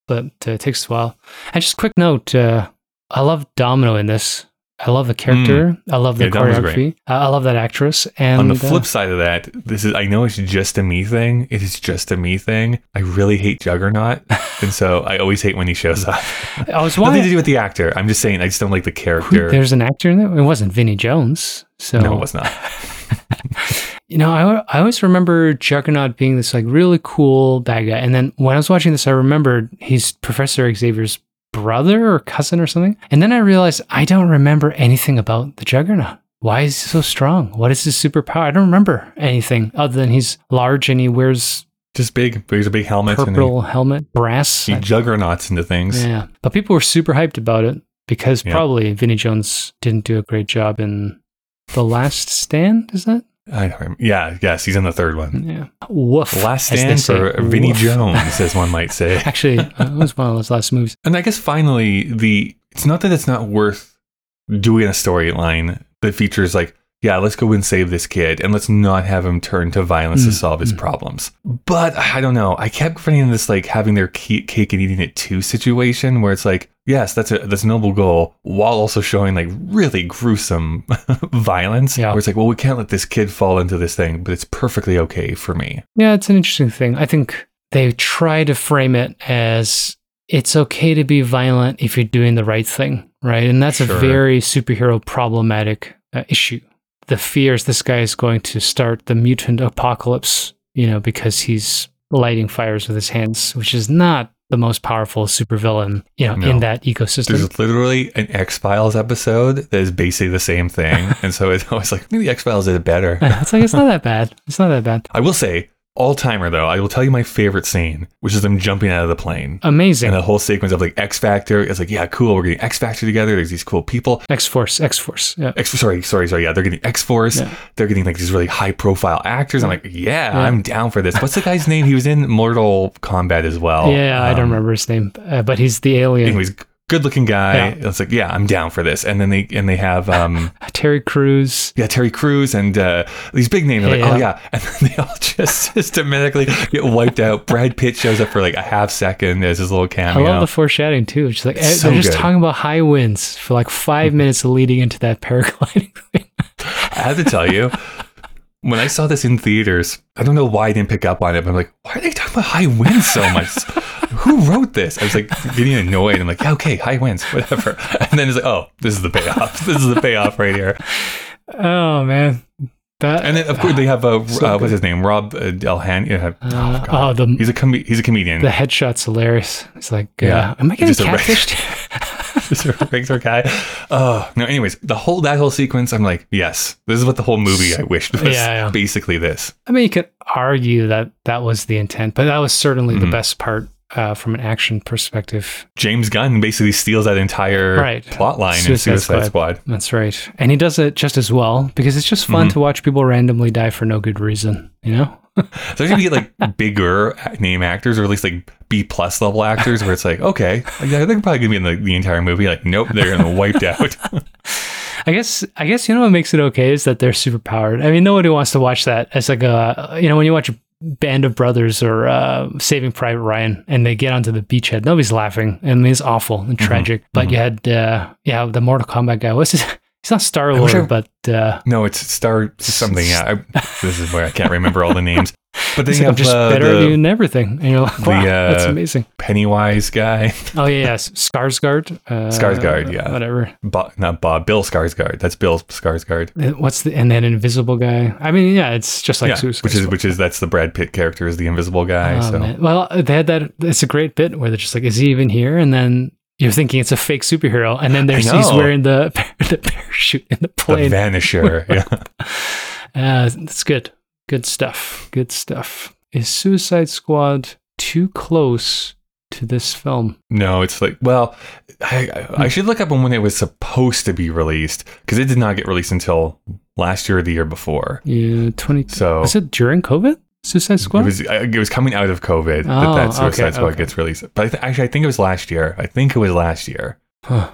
But uh, it takes a while. And just quick note, uh, I love Domino in this. I love the character. I love the Mm. Yeah, choreography. I love that actress. And On the uh, flip side of that, this is I know it's just a me thing. It is just a me thing. I really hate Juggernaut, and so I always hate when he shows up. I was Nothing to do with the actor. I'm just saying I just don't like the character. There's an actor in there. It wasn't Vinnie Jones. So no, it was not. You know, I, I always remember Juggernaut being this like really cool bad guy. And then when I was watching this, I remembered he's Professor Xavier's brother or cousin or something. And then I realized I don't remember anything about the Juggernaut. Why is he so strong? What is his superpower? I don't remember anything other than he's large and he wears Just big. There's a big helmet and purple helmet, brass. he, he juggernauts into things. yeah. But people were super hyped about it because Yeah. probably Vinnie Jones didn't do a great job in The Last Stand, is that? I don't remember. Yeah, yes, he's in the third one. Yeah. Woof. Last stand say. for Vinnie Woof. Jones, as one might say. Actually, uh, it was one of those last movies. And I guess finally, the it's not that it's not worth doing a storyline that features like, yeah, let's go and save this kid, and let's not have him turn to violence to Mm, solve his mm. problems. But I don't know. I kept finding this like having their cake and eating it too situation, where it's like, yes, that's a that's a noble goal, while also showing like really gruesome violence. Yeah. Where it's like, well, we can't let this kid fall into this thing, but it's perfectly okay for me. Yeah, it's an interesting thing. I think they try to frame it as it's okay to be violent if you're doing the right thing, right? And that's Sure. a very superhero problematic uh, issue. The fears this guy is going to start the mutant apocalypse, you know, because he's lighting fires with his hands, which is not the most powerful supervillain, you know, No. in that ecosystem. There's literally an X Files episode that is basically the same thing, and so it's always like maybe X Files it better. it's like it's not that bad. It's not that bad. I will say, all timer though, I will tell you my favorite scene, which is them jumping out of the plane. Amazing. And the whole sequence of like X Factor, it's like, yeah, cool, we're getting X Factor together. There's these cool people. X Force, X Force. Yeah. X, sorry, sorry, sorry. Yeah, they're getting X Force. Yeah. They're getting like these really high profile actors. I'm like, yeah, Yeah. I'm down for this. What's the guy's name? He was in Mortal Kombat as well. yeah, I don't Um, remember his name, uh, but he's the alien. Anyways, good looking guy. Yeah. It's like, yeah, I'm down for this. And then they and they have um Terry Crews. yeah, Terry Crews and uh, these big names. They're like, Yeah. oh yeah, and then they all just systematically get wiped out. Brad Pitt shows up for like a half second as his little camera. I love the foreshadowing too. It's just like It's they're just good. talking about high winds for like five minutes leading into that paragliding thing. I have to tell you, when I saw this in theaters, I don't know why I didn't pick up on it, but I'm like, why are they talking about high winds so much? Who wrote this? I was like getting annoyed. I'm like, yeah, okay, high winds, whatever. And then it's like, oh, this is the payoff. This is the payoff right here. Oh man, that And then of course they have a So uh, what's his name, Rob uh, Delaney. Uh, oh, God. oh, the he's a com- he's a comedian. the headshot's hilarious. It's like, uh, Yeah. am I getting catfished? Regular guy. Oh no. Anyways, the whole that whole sequence, I'm like, yes, this is what the whole movie I wished was Yeah, yeah. basically this. I mean, you could argue that that was the intent, but that was certainly the Mhm. best part uh, from an action perspective. James Gunn basically steals that entire Right. plot line in Suicide Suicide Squad. That's right, and he does it just as well because it's just fun Mhm. to watch people randomly die for no good reason. You know? So if you get like bigger name actors, or at least like B plus level actors, where it's like, okay, yeah, they're probably gonna be in the, the entire movie. Like, nope, they're gonna wiped out. I guess I guess you know what makes it okay is that they're super powered. I mean, nobody wants to watch that as like a you know when you watch Band of Brothers or uh, Saving Private Ryan and they get onto the beachhead, nobody's laughing. I mean, it's awful and tragic. But you had uh, yeah the Mortal Kombat guy. What's his? He's not Star Lord, I- but uh, no, it's Star something. Yeah, I, this is where I can't remember all the names. But then he's you like, I'm have just uh, better at the doing everything. And you're like, the, wow, that's uh, amazing. Pennywise guy, Oh yeah, yes, Skarsgård. Uh, Skarsgård, yeah. whatever. Bob, not Bob, Bill Skarsgård. That's Bill Skarsgård. Uh, What's the and then Invisible guy? I mean, yeah, it's just like yeah, Suicide which is which is that's the Brad Pitt character is the Invisible guy. Oh, so man. Well, they had that. It's a great bit where they're just like, "Is he even here?" And then you're thinking it's a fake superhero, and then there's he's wearing the the parachute in the plane. the. Vanisher. yeah. Uh, it's good, good stuff, good stuff. is Suicide Squad too close to this film? No, it's like well, I, I, I should look up on when it was supposed to be released because it did not get released until last year or the year before. Yeah, 20. So- was it during COVID? Suicide Squad? It was it was coming out of COVID that Oh, that Suicide okay, Squad okay. gets released. But I th- actually, I think it was last year. I think it was last year. Huh.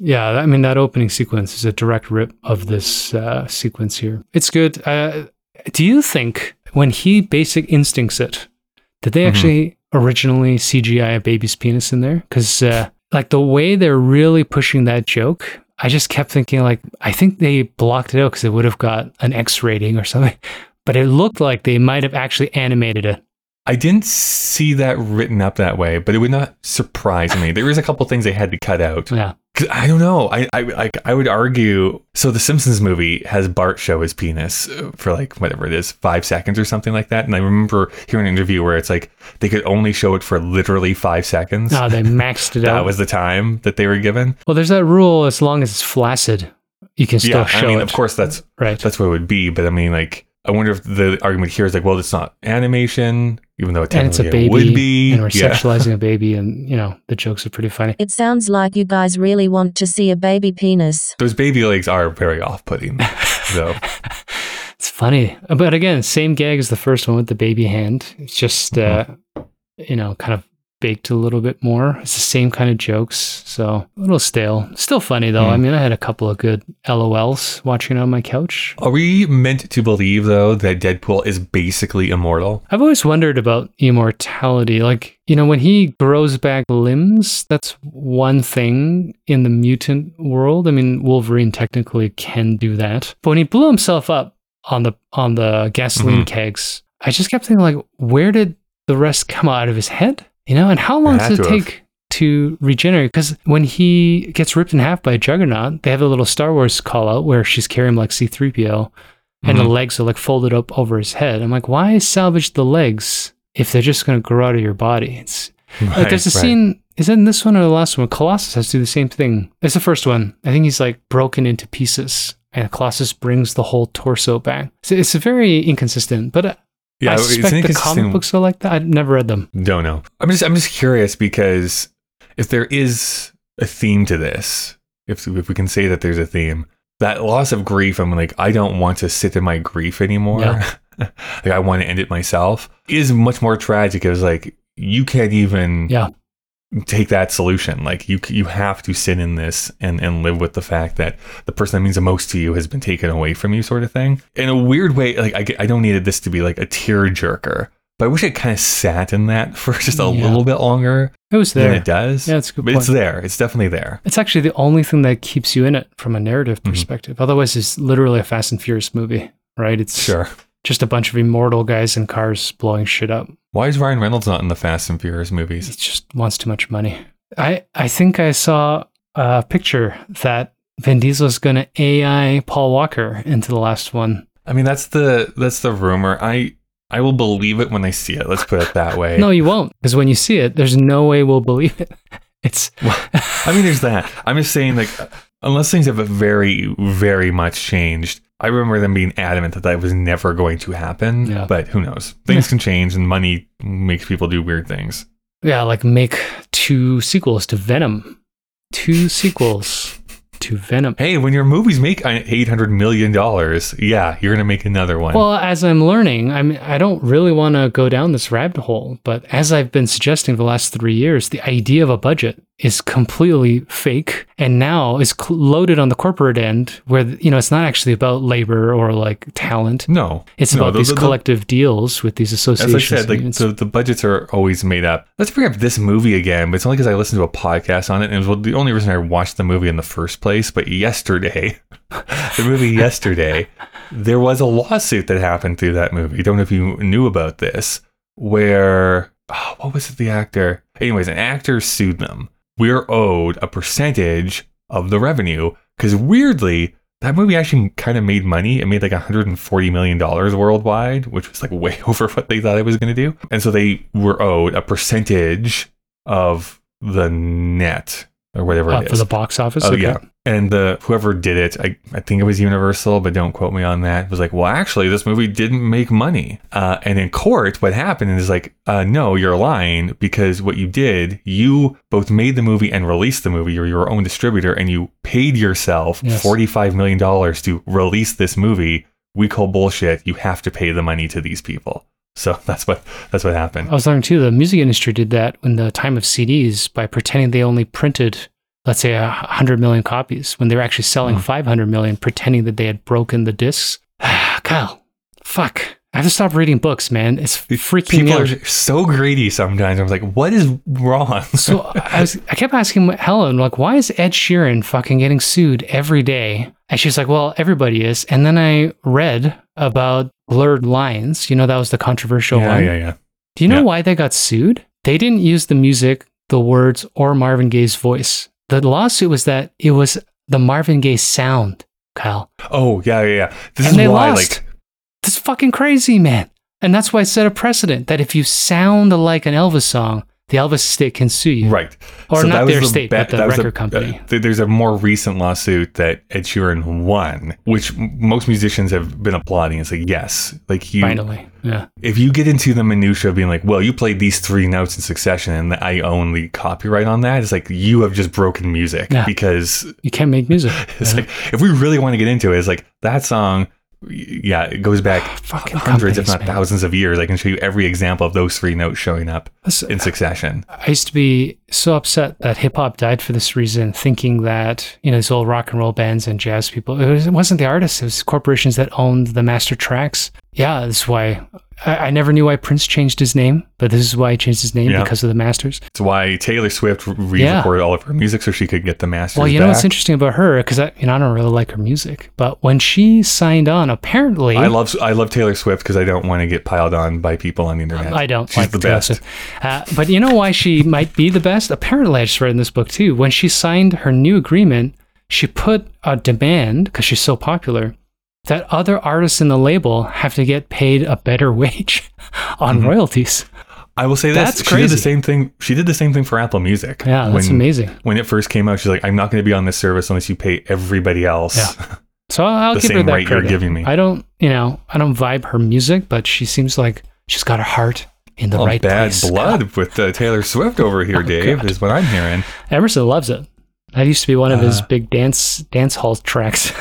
Yeah, I mean that opening sequence is a direct rip of this uh, sequence here. It's good. Uh, do you think when he basic instincts it, did they Mhm. actually originally CGI a baby's penis in there? Because uh, like the way they're really pushing that joke, I just kept thinking like I think they blocked it out because it would have got an X rating or something. But it looked like they might have actually animated it. I didn't see that written up that way, but it would not surprise me. There was a couple things they had to cut out. Yeah. I don't know. I, I like I would argue. So the Simpsons movie has Bart show his penis uh, for like whatever it is, five seconds or something like that. And I remember hearing an interview where it's like they could only show it for literally five seconds. No, they maxed it that out. That was the time that they were given. well, there's that rule: as long as it's flaccid, you can still show it. yeah, show I mean, it. of course that's right? that's what it would be. But I mean, like, I wonder if the argument here is like, well, it's not animation, even though it and it's a baby, it would be. and we're yeah. sexualizing a baby, and you know the jokes are pretty funny. It sounds like you guys really want to see a baby penis. Those baby legs are very off-putting, though. It's funny, but again, same gag as the first one with the baby hand. It's just uh, you know kind of baked a little bit more. It's the same kind of jokes, so a little stale. Still funny though. Hmm. I mean, I had a couple of good LOLs watching on my couch. Are we meant to believe though that Deadpool is basically immortal? I've always wondered about immortality. Like, you know, when he grows back limbs, that's one thing in the mutant world. I mean, Wolverine technically can do that. But when he blew himself up on the on the gasoline Mhm. kegs, I just kept thinking like, where did the rest come out of his head? You know, and how long does it to have. take to regenerate? Because when he gets ripped in half by a Juggernaut, they have a little Star Wars call out where she's carrying him like C3PO and the Mhm. legs are like folded up over his head. I'm like, why salvage the legs if they're just going to grow out of your body? It's like there's a right. scene. Is that in this one or the last one? Colossus has to do the same thing. It's the first one. I think he's like broken into pieces, and Colossus brings the whole torso back. So it's very inconsistent, but Yeah, I suspect the comic books are like that. I've never read them. Don't know. I'm just I'm just curious because if there is a theme to this, if if we can say that there's a theme, that loss of grief, I'm like I don't want to sit in my grief anymore. Yeah. like I want to end it myself is much more tragic. It was like you can't even Yeah. Take that solution. Like you you have to sit in this and and live with the fact that the person that means the most to you has been taken away from you, sort of thing. In a weird way, like I I don't needed this to be like a tear jerker. But I wish it kind of sat in that for just a Yeah. little bit longer It was there. it does. Yeah, it's good But it's there. It's definitely there. It's actually the only thing that keeps you in it from a narrative Mhm. perspective. Otherwise, it's literally a Fast and Furious movie, right? It's Sure. Just a bunch of immortal guys in cars blowing shit up. Why is Ryan Reynolds not in the Fast and Furious movies? He just wants too much money. I I think I saw a picture that Vin Diesel's going to AI Paul Walker into the last one. I mean, that's the that's the rumor. I I will believe it when I see it. Let's put it that way. No, you won't, because when you see it, there's no way we'll believe it. It's I mean, there's that. I'm just saying, like, unless things have very, very much changed, I remember them being adamant that that was never going to happen. Yeah. But who knows? Things can change, and money makes people do weird things. yeah, like make two sequels to Venom, two sequels to Venom. Hey, when your movies make eight hundred million dollars, yeah, you're gonna make another one. Well, as I'm learning, I mean, I don't really want to go down this rabbit hole, but as I've been suggesting for the last three years, the idea of a budget is completely fake, and now is cl- loaded on the corporate end, where you know it's not actually about labor or like talent. no, It's no, about the- these the- the- collective deals with these As associations. I said, like the, the budgets are always made up. Let's bring up this movie again, but it's only because I listened to a podcast on it, and it was the only reason I watched the movie in the first place. But yesterday, the movie yesterday, there was a lawsuit that happened through that movie. Don't know if you knew about this, where oh, what was it? The actor, anyways, an actor sued them. We're owed a percentage of the revenue because weirdly. That movie actually kind of made money. It made like 140 million dollars worldwide, which was like way over what they thought it was going to do. And so they were owed a percentage of the net or whatever Uh, it is. for the box office. Oh okay. yeah, and the whoever did it, I, I think it was Universal, but don't quote me on that. Was like, well, actually, this movie didn't make money. Uh, and in court, what happened is like, uh, no, you're lying because what you did, you both made the movie and released the movie. You're your own distributor, and you paid yourself Yes. forty five million dollars to release this movie. We call bullshit. You have to pay the money to these people. So that's what that's what happened. I was learning too. The music industry did that in the time of CDs by pretending they only printed, let's say, a hundred million copies when they were actually selling Hmm. five hundred million, pretending that they had broken the discs. Kyle, fuck! I have to stop reading books, man. It's freaking me People out. are so greedy sometimes. I was like, what is wrong? so I was, I kept asking Helen, like, why is Ed Sheeran fucking getting sued every day? And she's like, well, everybody is. And then I read about Blurred Lines. You know, that was the controversial yeah, one. yeah, yeah. Do you know Yeah. why they got sued? They didn't use the music, the words, or Marvin Gaye's voice. The lawsuit was that it was the Marvin Gaye sound, Kyle. Oh yeah, yeah, yeah. This and is why, lost. like, This is fucking crazy, man. And that's why I set a precedent that if you sound like an Elvis song, the Elvis estate can sue you. right? Or So not their the state, ba- but the that was record company. uh, th- there's a more recent lawsuit that Ed Sheeran won, which m- most musicians have been applauding. It's like, yes, like you, Finally. Yeah. if you get into the minutia of being like, well, you played these three notes in succession, and I own the copyright on that, it's like you have just broken music Yeah. because You can't make music. it's Yeah. like if we really want to get into it, it's like that song. Yeah, it goes back Fucking hundreds, if not man. thousands of years. I can show you every example of those three notes showing up Listen, in succession. I used to be so upset that hip hop died for this reason, thinking that, you know, these old rock and roll bands and jazz people, it, was, it wasn't the artists, it was corporations that owned the master tracks. Yeah, this is why I, I never knew why Prince changed his name, but this is why he changed his name Yeah. because of the masters. It's why Taylor Swift re-recorded all of her music so she could get the masters. Well, you know what's interesting about her? Because I, you know, I don't really like her music, but when she signed on, apparently, I love I love Taylor Swift because I don't want to get piled on by people on the internet. I don't She's like the Taylor best. Uh, but you know why she might be the best? Apparently, I just read in this book too. When she signed her new agreement, she put a demand because she's so popular that other artists in the label have to get paid a better wage on Mm-hmm. royalties. I will say this: That's she did crazy. the same thing. She did the same thing for Apple Music. Yeah, that's when, amazing. When it first came out, she's like, "I'm not going to be on this service unless you pay everybody else." Yeah. So I'll The give her same that rate you're giving me. I don't, you know, I don't vibe her music, but she seems like she's got her heart in the Well, right bad place. blood with uh, Taylor Swift over here, Oh, Dave, God. is what I'm hearing. Emerson loves it. That used to be one of his Uh, big dance dance hall tracks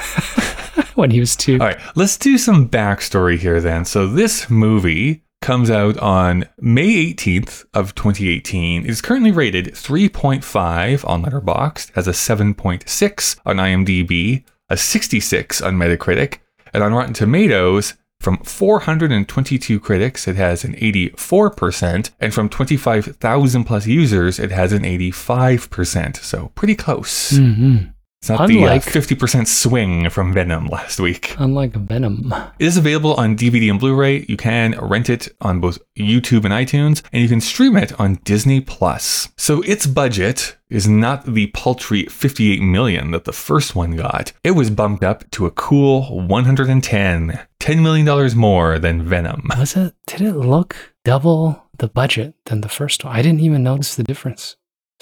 when he was two. All right, let's do some backstory here then. So this movie comes out on May 18th of 2018. It is currently rated 3.5 on Letterboxd, has a 7.6 on IMDb, a 66 on Metacritic, and on Rotten Tomatoes from 422 critics, it has an 84%, and from 25,000 plus users, it has an 85%. So pretty close. hmm It's not Unlike- the uh, 50% swing from Venom last week. Unlike Venom. It is available on DVD and Blu-ray. You can rent it on both YouTube and iTunes, and you can stream it on Disney Plus. So its budget is not the paltry 58 million that the first one got. It was bumped up to a cool 110, 10 million dollars more than Venom. Was it? Did it look double the budget than the first one? I didn't even notice the difference.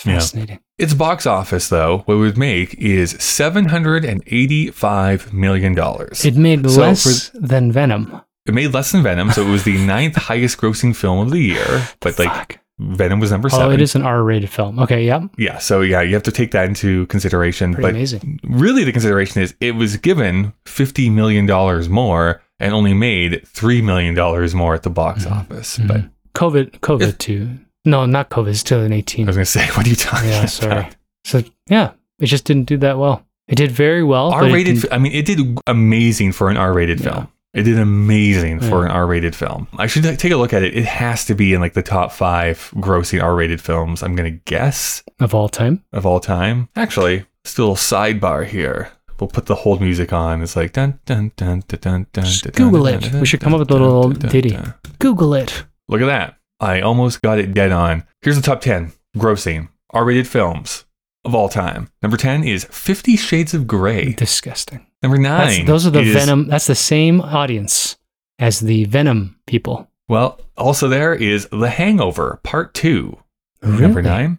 It's Yeah. Its box office, though, what it would make is 785 million dollars. It made So less than Venom. It made less than Venom, so it was the ninth highest grossing film of the year. But like Fuck. Venom was number seven. Oh, it is an R-rated film. Okay, yep. Yeah, so yeah, you have to take that into consideration. Pretty but amazing. really, the consideration is it was given fifty million dollars more and only made three million dollars more at the box office. But Mhm. COVID, COVID If- too. No, not COVID. It's 2018. I was gonna say, what are you talking Yeah, about? sorry. So yeah, it just didn't do that well. It did very well. R-rated. I mean, it did amazing for an R-rated Yeah. film. It did amazing for an R-rated film. I should take a look at it. It has to be in like the top five grossing R-rated films. I'm gonna guess of all time. of all time. Actually, still a sidebar here. We'll put the hold music on. It's like dun dun dun dun dun dun. Just Google dun, it. dun, We should come up with a little ditty. Google it. Look at that. I almost got it dead on. Here's the top 10 grossing R-rated films of all time. Number 10 is 50 Shades of Grey. Disgusting. Number 9. That's, those are the is- Venom. That's the same audience as the Venom people. Well, also there is The Hangover Part 2. Really? Number 9.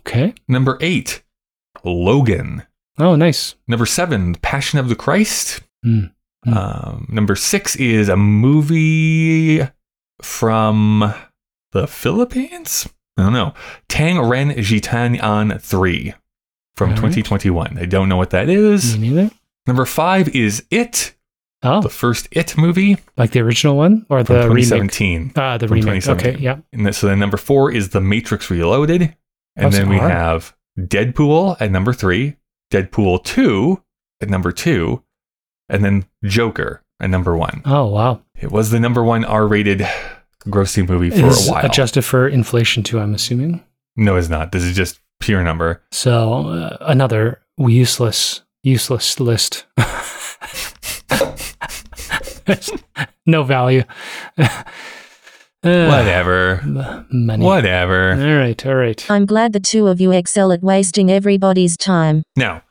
Okay. Number 8. Logan. Oh, nice. Number seven, Passion of the Christ. Hmm. Hmm. Um, number six is a movie from the Philippines. I don't know. Tang Ren Jitan An 3 from All right. 2021. I don't know what that is. Me neither. Number five is It, Oh, the first It movie like the original one or the remake? 2017. Ah, the remake. Okay, yeah. And then, so then number four is The Matrix Reloaded. And That's then we hard. have Deadpool at number three, Deadpool 2 at number two, and then Joker at number one. Oh, wow. It was the number one R rated grossing movie for Is a while. adjusted for inflation too, I'm assuming. no, it's not. This is just pure number. So uh, another useless, useless list. no value. Uh, Whatever. m- Money. Whatever. All right, all right. I'm glad the two of you excel at wasting everybody's time. Now,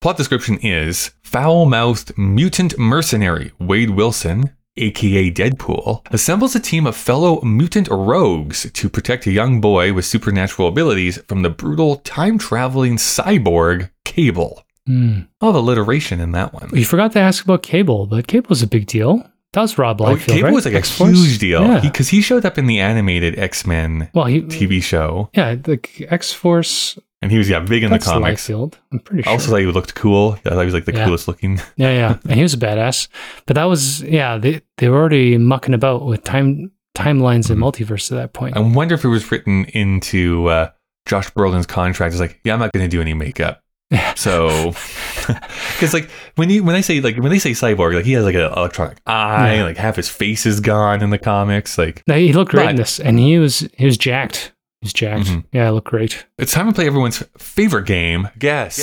plot description is foul mouthed mutant mercenary Wade Wilson, aka Deadpool, assembles a team of fellow mutant rogues to protect a young boy with supernatural abilities from the brutal time traveling cyborg Cable. A lot of alliteration in that one. You forgot to ask about Cable, but Cable's a big deal. That was Rob Oh, Cable right? was like a X-Force? huge deal Yeah. because he, showed up in the animated X Men well, he, TV show, yeah, the X Force. And he was yeah big in That's the comics. Liefeld. I'm pretty sure. I also thought he looked cool. I thought he was like the Yeah. coolest looking. Yeah, yeah, and he was a badass. But that was yeah, they they were already mucking about with time timelines and multiverse at that point. I wonder if it was written into uh, Josh Brolin's contract. It's like, yeah, I'm not going to do any makeup. So, because like when you when I say like when they say cyborg, like he has like an electronic eye, Yeah. like half his face is gone in the comics. Like No, he looked great in this, and he was he was jacked. He was jacked. Mhm. Yeah, it looked great. it's time to play everyone's favorite game. Guess,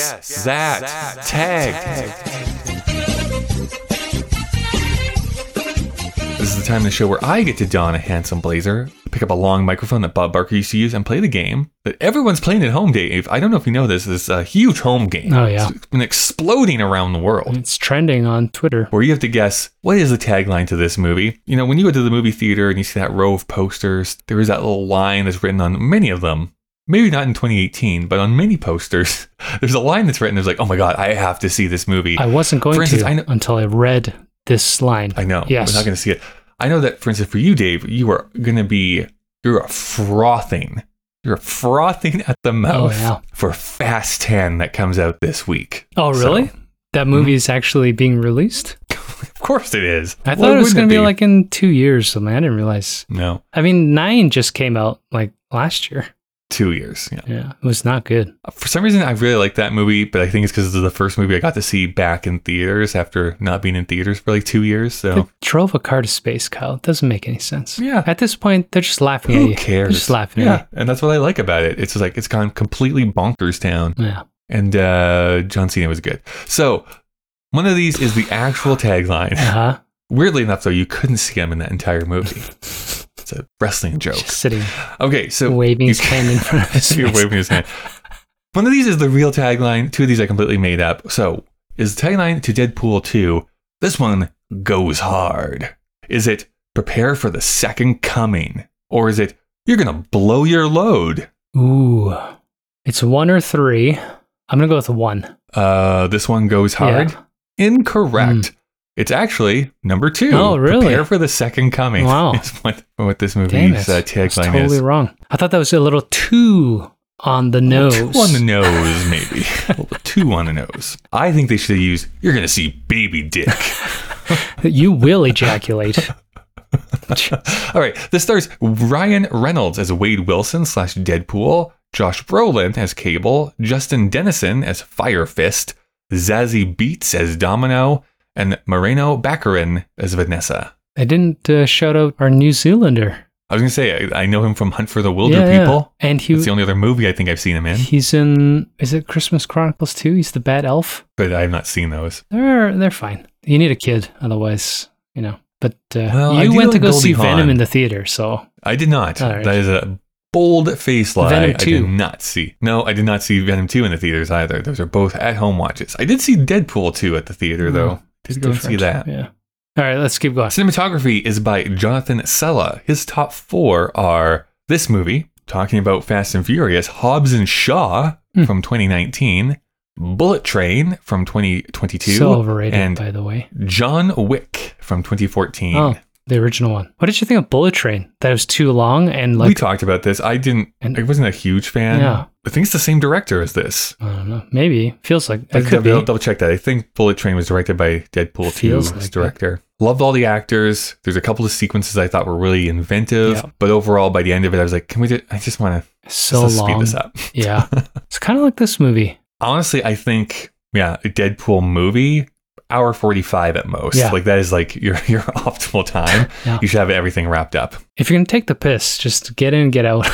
that, tag. This is the time in the show where I get to don a handsome blazer, pick up a long microphone that Bob Barker used to use, and play the game that everyone's playing at home, Dave. I don't know if you know this, this is a huge home game. Oh, yeah. It's been exploding around the world. It's trending on Twitter. Where you have to guess what is the tagline to this movie. You know, when you go to the movie theater and you see that row of posters, there is that little line that's written on many of them. Maybe not in 2018, but on many posters, there's a line that's written. There's like, oh my god, I have to see this movie. I wasn't going instance, to I know- until I read this line. I know. Yes. We're not going to see it. I know that, for instance, for you, Dave, you are going to be, you're frothing. You're frothing at the oh, mouth yeah. for Fast 10 that comes out this week. oh, So, really? that hmm? movie is actually being released. of course it is. I Why thought it was going to be like in two years. Something I didn't realize. No, I mean, nine just came out like last year. Two years. Yeah. Yeah, it was not good. For some reason, I really like that movie, but I think it's because it's the first movie I got to see back in theaters after not being in theaters for like two years. So They drove a car to space, Kyle. It doesn't make any sense. Yeah. At this point, they're just laughing at who cares? They're just laughing Yeah, and that's what I like about it. It's just like it's gone completely bonkers town. Yeah. and uh, John Cena was good. So one of these is the actual tagline. Uh huh. Weirdly enough, though, you couldn't see him in that entire movie. It's a wrestling joke. Just sitting, Okay, so waving his hand in front of his You're waving his hand. One of these is the real tagline. Two of these I completely made up. So is the tagline to Deadpool 2, this one goes hard. Is it prepare for the second coming? Or is it you're going to blow your load? Ooh. It's one or three. I'm going to go with one. Uh, this one goes hard? Yeah. Incorrect. It's actually number two. Oh, really? Prepare for the second coming. Wow. Is what, what this movie's uh, tagline totally is. wrong. I thought that was a little too on the nose. Two on the nose, maybe. a two on the nose. I think they should have used, you're going to see baby dick. You will ejaculate. All right. This stars Ryan Reynolds as Wade Wilson slash Deadpool, Josh Brolin as Cable, Justin Dennison as Fire Fist, Zazie Beetz as Domino, and Morena Baccarin as Vanessa. I didn't uh, shout out our New Zealander. I was going to say, I, I know him from Hunt for the Wilder Yeah, yeah. People. And he That's the only other movie I think I've seen him in, he's in is it Christmas Chronicles 2? He's the bad elf. but I have not seen those. They're they're fine. You need a kid otherwise, you know. But uh, Well, you went to go Goldie see Venom in the theater, so I did not. Right. That is a bold face lie. Venom I 2. did not see. No, I did not see Venom 2 in the theaters either. Those are both at home watches. I did see Deadpool 2 at the theater, though. Did go and see that. Yeah. All right, let's keep going. Cinematography is by Jonathan Sela. His top four are this movie, talking about Fast and Furious, Hobbs and Shaw Hmm. from 2019, Bullet Train from 2022, So overrated, and by the way. John Wick from 2014. Oh, the original one. What did you think of Bullet Train? That was too long and like we talked about this. I didn't. And- I wasn't a huge fan. Yeah. I think it's the same director as this. I don't know. Maybe feels like I could double, double check that. I think Bullet Train was directed by Deadpool Feels 2's like director. Loved all the actors. There's a couple of sequences I thought were really inventive, Yeah. but overall, by the end of it, I was like, "Can we? Just, I just want to So speed this up." yeah, it's kind of like this movie. Honestly, I think yeah, a Deadpool movie, hour forty five at most. Yeah. Like that is like your your optimal time. Yeah. You should have everything wrapped up. If you're gonna take the piss, just get in, get out,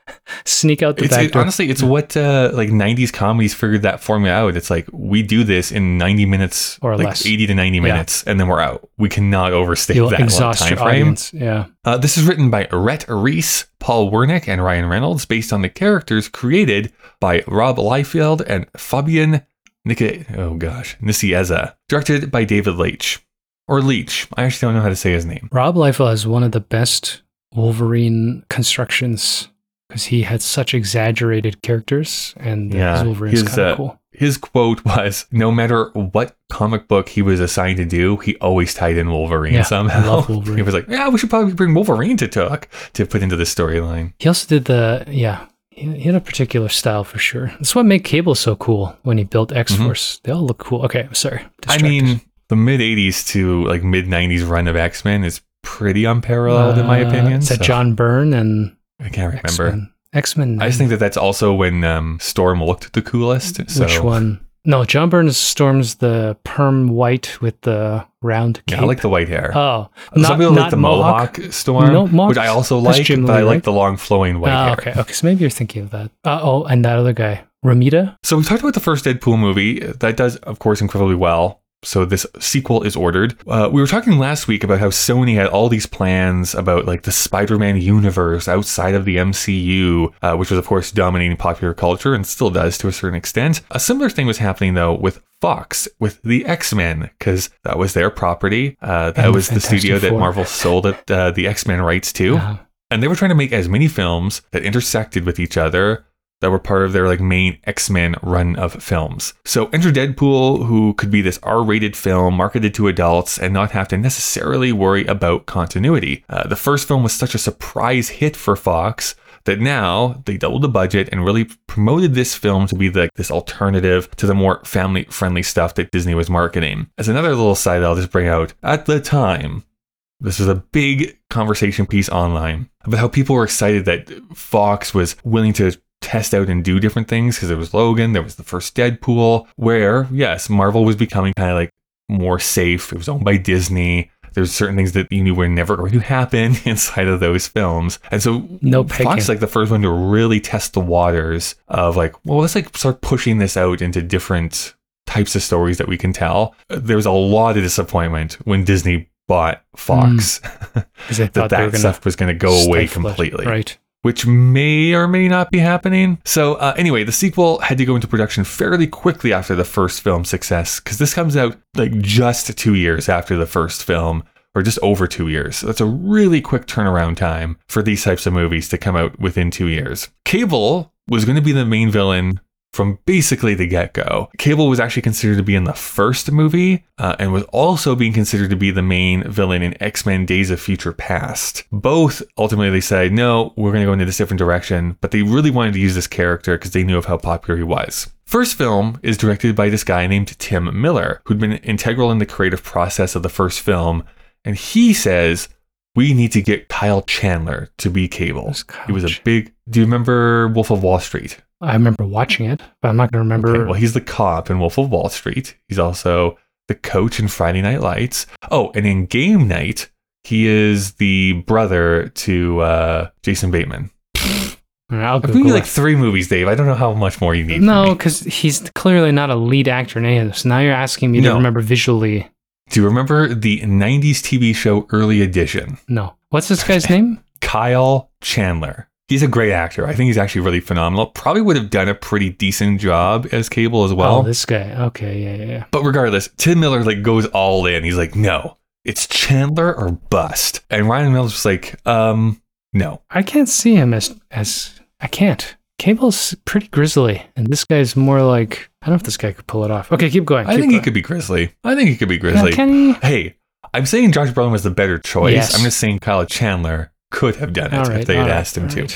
sneak out the It's, back it- door. honestly, it's what uh, like '90s comedies figured that formula out. It's like we do this in 90 minutes Or like less. 80 to 90 minutes, and then we're out. We cannot overstay You'll that long exhaust time frame. audience. Yeah. Uh, this is written by Rhett Reese, Paul Wernick, and Ryan Reynolds, based on the characters created by Rob Liefeld and Fabian Nik- oh gosh, Nicieza. Directed by David Leitch. Or Leach. I actually don't know how to say his name. Rob Liefeld has one of the best Wolverine constructions because he had such exaggerated characters, and Yeah, his Wolverine's kind of uh, cool. His quote was No matter what comic book he was assigned to do, he always tied in Wolverine Yeah, somehow. Wolverine. he was like, Yeah, we should probably bring Wolverine to talk to put into the storyline. He also did the yeah. He had a particular style for sure. That's what made Cable so cool when he built X Force. They all look cool. Okay, sorry. Mm-hmm. I mean, the mid 80s to like mid 90s run of X Men is pretty unparalleled, in my Uh, opinion. Is that so- John Byrne and I can't remember. X-Men? X-Men. I just think that that's also when um, Storm looked the coolest. So, which one? No, John Burns storms the perm white with the round cape. Yeah, I like the white hair. Oh, Some not, people not like the Mohawk. Mohawk, Storm, No, Mohawk- which I also like, but I like right? the long flowing white Oh, hair. okay, okay. So maybe you're thinking of that. Uh, oh, and that other guy, Romita. So we talked about the first Deadpool movie. That does, of course, incredibly well. So this sequel is ordered. Uh, we were talking last week about how Sony had all these plans about like the Spider-Man universe outside of the MCU, uh, which was of course dominating popular culture and still does to a certain extent. A similar thing was happening though with Fox with the X-Men because that was their property. Uh, that And was the studio Fantastic that Marvel sold it, uh, the X-Men rights to. Uh, And they were trying to make as many films that intersected with each other that were part of their like main X-Men run of films. So enter Deadpool, who could be this R-rated film marketed to adults and not have to necessarily worry about continuity. Uh, the first film was such a surprise hit for Fox that now they doubled the budget and really promoted this film to be like this alternative to the more family-friendly stuff that Disney was marketing. As another little side I'll just bring out, at the time, this was a big conversation piece online about how people were excited that Fox was willing to test out and do different things because there was Logan, there was the first Deadpool, where, yes, Marvel was becoming kind of like more safe. It was owned by Disney. There's certain things that you knew were never going to happen inside of those films. And so No Fox is like the first one to really test the waters of like, well, let's like start pushing this out into different types of stories that we can tell. There was a lot of disappointment when Disney bought Fox hmm. they that that stuff was going to go away stifle it. completely Right. Which may or may not be happening. So, uh, anyway, the sequel had to go into production fairly quickly after the first film's success because this comes out like just two years after the first film, or just over two years. So, that's a really quick turnaround time for these types of movies to come out within two years. Cable was going to be the main villain. From basically the get go, Cable was actually considered to be in the first movie uh, and was also being considered to be the main villain in X Men Days of Future Past. Both ultimately they said, no, we're going to go into this different direction, but they really wanted to use this character because they knew of how popular he was. First film is directed by this guy named Tim Miller, who'd been integral in the creative process of the first film, and he says, we need to get Kyle Chandler to be Cable. He was a big. Do you remember Wolf of Wall Street? I remember watching it, but I'm not going to remember. Okay, well, he's the cop in Wolf of Wall Street. He's also the coach in Friday Night Lights. Oh, and in Game Night, he is the brother to uh, Jason Bateman. I'll I've you like three movies, Dave. I don't know how much more you need. No, because he's clearly not a lead actor in any of this. Now you're asking me to remember visually. Do you remember the 90s TV show Early Edition? No. What's this guy's name? Kyle Chandler. He's a great actor. I think he's actually really phenomenal. Probably would have done a pretty decent job as Cable as well. oh, this guy. Okay, yeah, yeah, yeah. But regardless, Tim Miller like goes all in. He's like, no, it's Chandler or bust. And Ryan Reynolds was like, um, no. I can't see him as as I can't. Cable's pretty grizzly, and this guy's more like I don't know if this guy could pull it off. Okay, keep going. I keep think he could be Grizzly. I think he could be Yeah, Grizzly. can he? Hey, I'm saying Josh Brolin was the better choice. Yes. I'm just saying Kyle Chandler could have done it All right, if they had all right, asked him all to.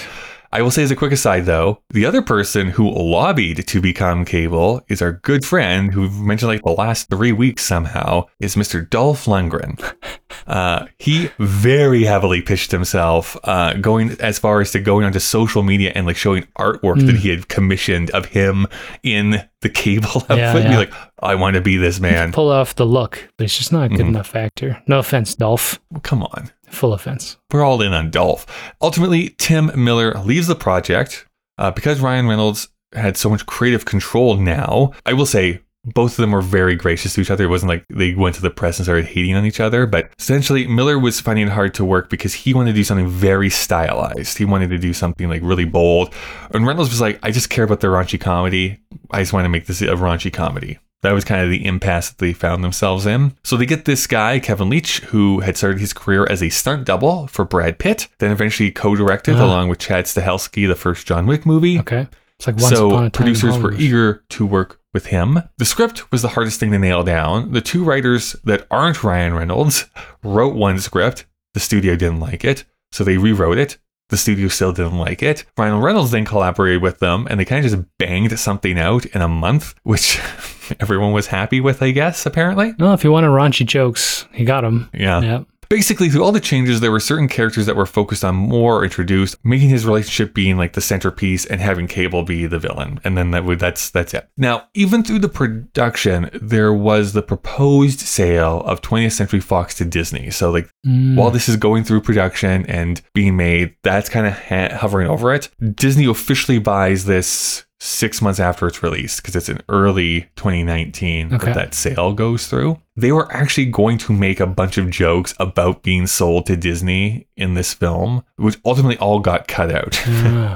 I will say as a quick aside though, the other person who lobbied to become Cable is our good friend who we've mentioned like the last three weeks somehow is Mr. Dolph Lundgren. Uh, he very heavily pitched himself, uh, going as far as to going onto social media and like showing artwork that he had commissioned of him in the Cable outfit. Yeah, like, I want to be this man. Pull off the look, but he's just not a good enough actor. No offense, Dolph. Come on. Full offense. we're all in on Dolph. Ultimately, Tim Miller leaves the project uh, because Ryan Reynolds had so much creative control now. I will say both of them were very gracious to each other. It wasn't like they went to the press and started hating on each other, but essentially Miller was finding it hard to work because he wanted to do something very stylized. He wanted to do something like really bold. And Reynolds was like, I just care about the raunchy comedy. I just want to make this a raunchy comedy. That was kind of the impasse that they found themselves in. So they get this guy, Kevin Leitch, who had started his career as a stunt double for Brad Pitt, then eventually co-directed Ah. along with Chad Stahelski the first John Wick movie. Okay. It's like once So producers were eager to work with him. The script was the hardest thing to nail down. The two writers that aren't Ryan Reynolds wrote one script. The studio didn't like it, so they rewrote it. The studio still didn't like it. Ryan Reynolds then collaborated with them, and they kind of just banged something out in a month, which everyone was happy with, I guess, apparently. No, if you wanted raunchy jokes, he got them. Yeah. Yeah. Basically, through all the changes, there were certain characters that were focused on more introduced, making his relationship being like the centerpiece and having Cable be the villain. And then that would that's that's it. Now, even through the production, there was the proposed sale of 20th Century Fox to Disney. So like Mm. while this is going through production and being made, that's kind of ha- hovering over it. Disney officially buys this six months after it's released because it's in early 2019 Okay. that that sale goes through. They were actually going to make a bunch of jokes about being sold to Disney in this film, which ultimately all got cut out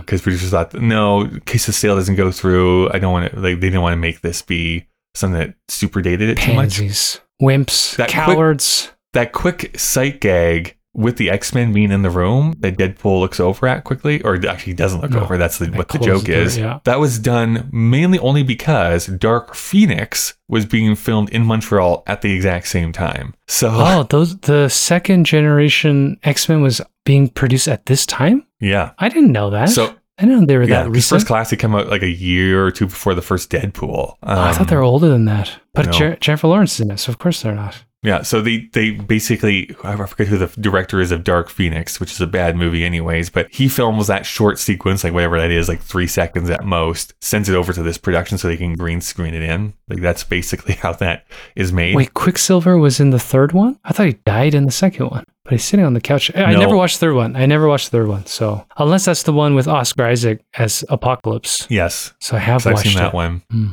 because producers thought, no, in case the sale doesn't go through, I don't want to. Like they didn't want to make this be something that super dated it too much Pansies. Wimps. That quick- cowards. that quick sight gag with the X Men being in the room that Deadpool looks over at quickly, or actually doesn't look No, over. That's the, what the joke door, is. yeah. That was done mainly only because Dark Phoenix was being filmed in Montreal at the exact same time. So Oh, those the second generation X Men was being produced at this time. yeah, I didn't know that. so I know they were yeah, that the recent. first classic came out like a year or two before the first Deadpool. Oh, I thought they Um, were older than that. But no. Jer- Jennifer Lawrence is in it, so of course they're not. Yeah, so they they basically I forget who the director is of Dark Phoenix, which is a bad movie anyways, but he films that short sequence, like whatever that is, like three seconds at most, sends it over to this production so they can green screen it in. Like that's basically how that is made. Wait, Quicksilver was in the third one? I thought he died in the second one, but he's sitting on the couch. I No. never watched the third one. I never watched the third one. So unless that's the one with Oscar Isaac as Apocalypse. Yes, So I have 'cause I've watched seen that it. one. Hmm.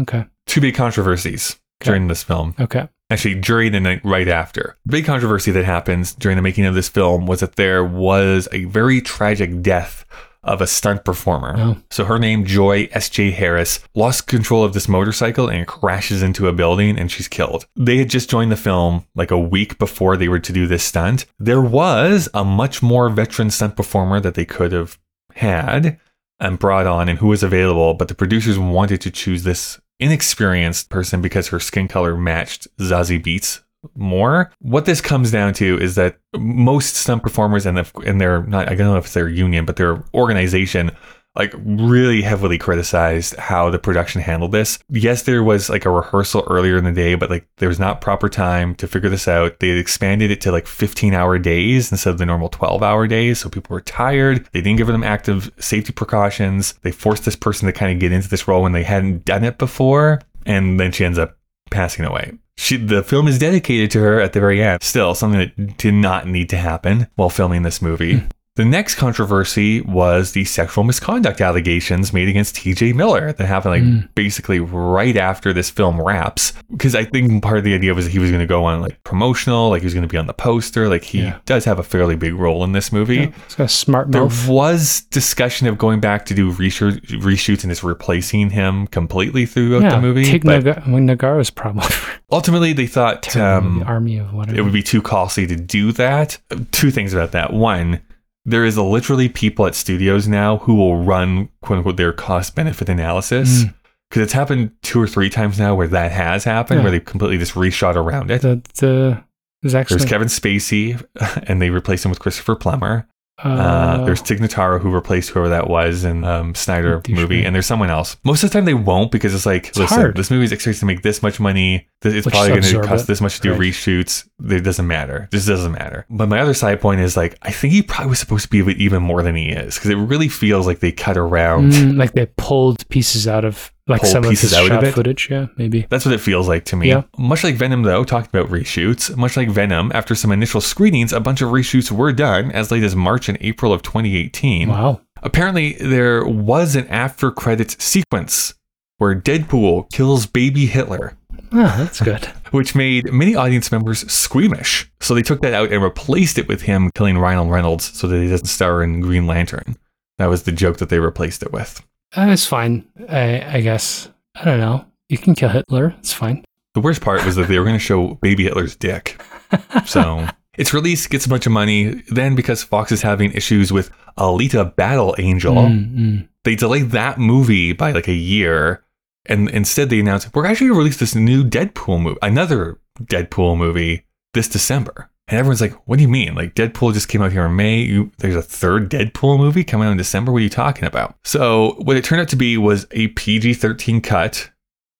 Okay. Two big controversies during this film. Okay. Actually during the night right after. The big controversy that happens during the making of this film was that there was a very tragic death of a stunt performer. Oh. So her name, Joi S.J. Harris, lost control of this motorcycle and crashes into a building and she's killed. They had just joined the film like a week before they were to do this stunt. There was a much more veteran stunt performer that they could have had and brought on and who was available, but the producers wanted to choose this inexperienced person because her skin color matched Zazie Beetz more. What this comes down to is that most stunt performers and the, and their not I don't know if it's their union, but their organization like really heavily criticized how the production handled this. Yes, there was like a rehearsal earlier in the day, but like there was not proper time to figure this out. They had expanded it to like 15 hour days instead of the normal 12 hour days. So people were tired. They didn't give them active safety precautions. They forced this person to kind of get into this role when they hadn't done it before. And then she ends up passing away. She, the film is dedicated to her at the very end. Still, something that did not need to happen while filming this movie. The next controversy was the sexual misconduct allegations made against TJ Miller that happened like basically right after this film wraps. Because I think part of the idea was that he was going to go on like promotional, like he was going to be on the poster. Like he Yeah. does have a fairly big role in this movie. It's got a smart move. There was discussion of going back to do reshoot, reshoots and just replacing him completely throughout yeah, the movie. But Naga- Nagaro's problem. ultimately, they thought um, Army of whatever. it would be too costly to do that. Two things about that. One, there is literally people at studios now who will run quote unquote their cost benefit analysis. Mm. Because it's happened two or three times now where that has happened, Yeah. where they completely just reshot around it. That uh, was actually There's Kevin Spacey, and they replaced him with Christopher Plummer. uh, Uh, there's Tig Notaro who replaced whoever that was in um, Snyder movie, and there's someone else. Most of the time they won't because it's like, listen, hard. this movie is expected to make this much money. It's Let's probably going to cost it. this much to do Right. reshoots. It doesn't matter. This doesn't matter. But my other side point is like, I think he probably was supposed to be even more than he is because it really feels like they cut around. Mm, like they pulled pieces out of like some of pieces his out of shot footage. Yeah, maybe. That's what it feels like to me. Yeah. Much like Venom, though, talking about reshoots, much like Venom, after some initial screenings, a bunch of reshoots were done as late as March and April of 2018. Wow. Apparently, there was an after credits sequence where Deadpool kills baby Hitler, Oh, that's good. which made many audience members squeamish. So they took that out and replaced it with him killing Ryan Reynolds so that he doesn't star in Green Lantern. That was the joke that they replaced it with. Uh, it's fine. I, I guess. I don't know. You can kill Hitler. It's fine. The worst part was that they were going to show baby Hitler's dick. So its release gets a bunch of money. Then, because Fox is having issues with Alita Battle Angel, Mm, mm. they delayed that movie by like a year. And instead, they announced we're actually going to release this new Deadpool movie, another Deadpool movie this December. And everyone's like, what do you mean? Like, Deadpool just came out here in May. You, there's a third Deadpool movie coming out in December. What are you talking about? So, what it turned out to be was a PG 13 cut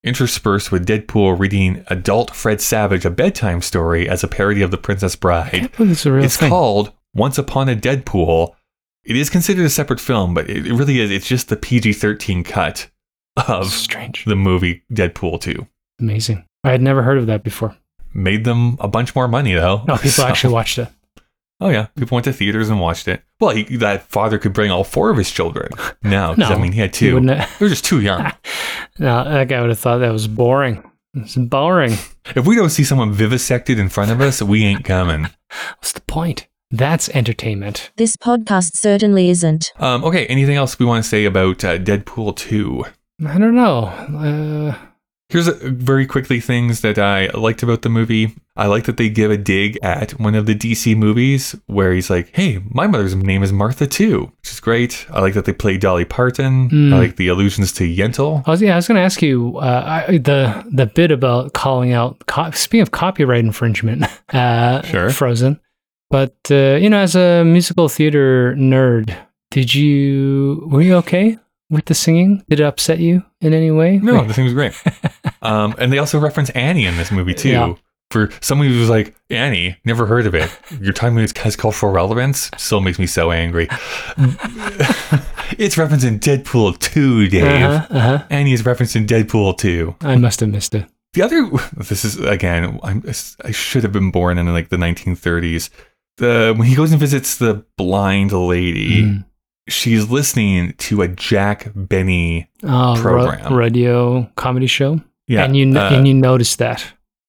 interspersed with Deadpool reading adult Fred Savage a bedtime story as a parody of The Princess Bride. it's It's called Once Upon a Deadpool. It is considered a separate film, but it it really is. It's just the PG 13 cut of Strange. the movie Deadpool 2. Amazing. I had never heard of that before. Made them a bunch more money, though. No, people So- actually watched it. Oh, yeah. People went to theaters and watched it. Well, he, that father could bring all four of his children. No, 'cause, No, I mean, he had two. wouldn't They were just too young. No, that guy would have thought that was boring. It's boring. if we don't see someone vivisected in front of us, we ain't coming. What's the point? That's entertainment. This podcast certainly isn't. Um, okay, anything else we want to say about uh, Deadpool 2? I don't know. Uh, Here's a, very quickly things that I liked about the movie. I like that they give a dig at one of the DC movies where he's like, "Hey, my mother's name is Martha too," which is great. I like that they play Dolly Parton. Mm. I like the allusions to Yentl. I was yeah. I was going to ask you uh, I, the the bit about calling out. Co- speaking of copyright infringement, uh, Sure. Frozen. But uh, you know, as a musical theater nerd, did you were you okay with the singing? Did it upset you in any way? No, the thing was great. um, and they also reference Annie in this movie too. Yeah. For someone who's like Annie, never heard of it. You're telling it has cultural relevance? Still makes me so angry. it's referenced in Deadpool 2, Dave. Uh-huh, uh-huh. Annie is referenced in Deadpool 2. I must have missed it. The other, this is again, I'm, I should have been born in like the 1930s. The when he goes and visits the blind lady, Mm. She's listening to a Jack Benny. Ro- Program. radio comedy show. Yeah, and you uh, and you noticed that.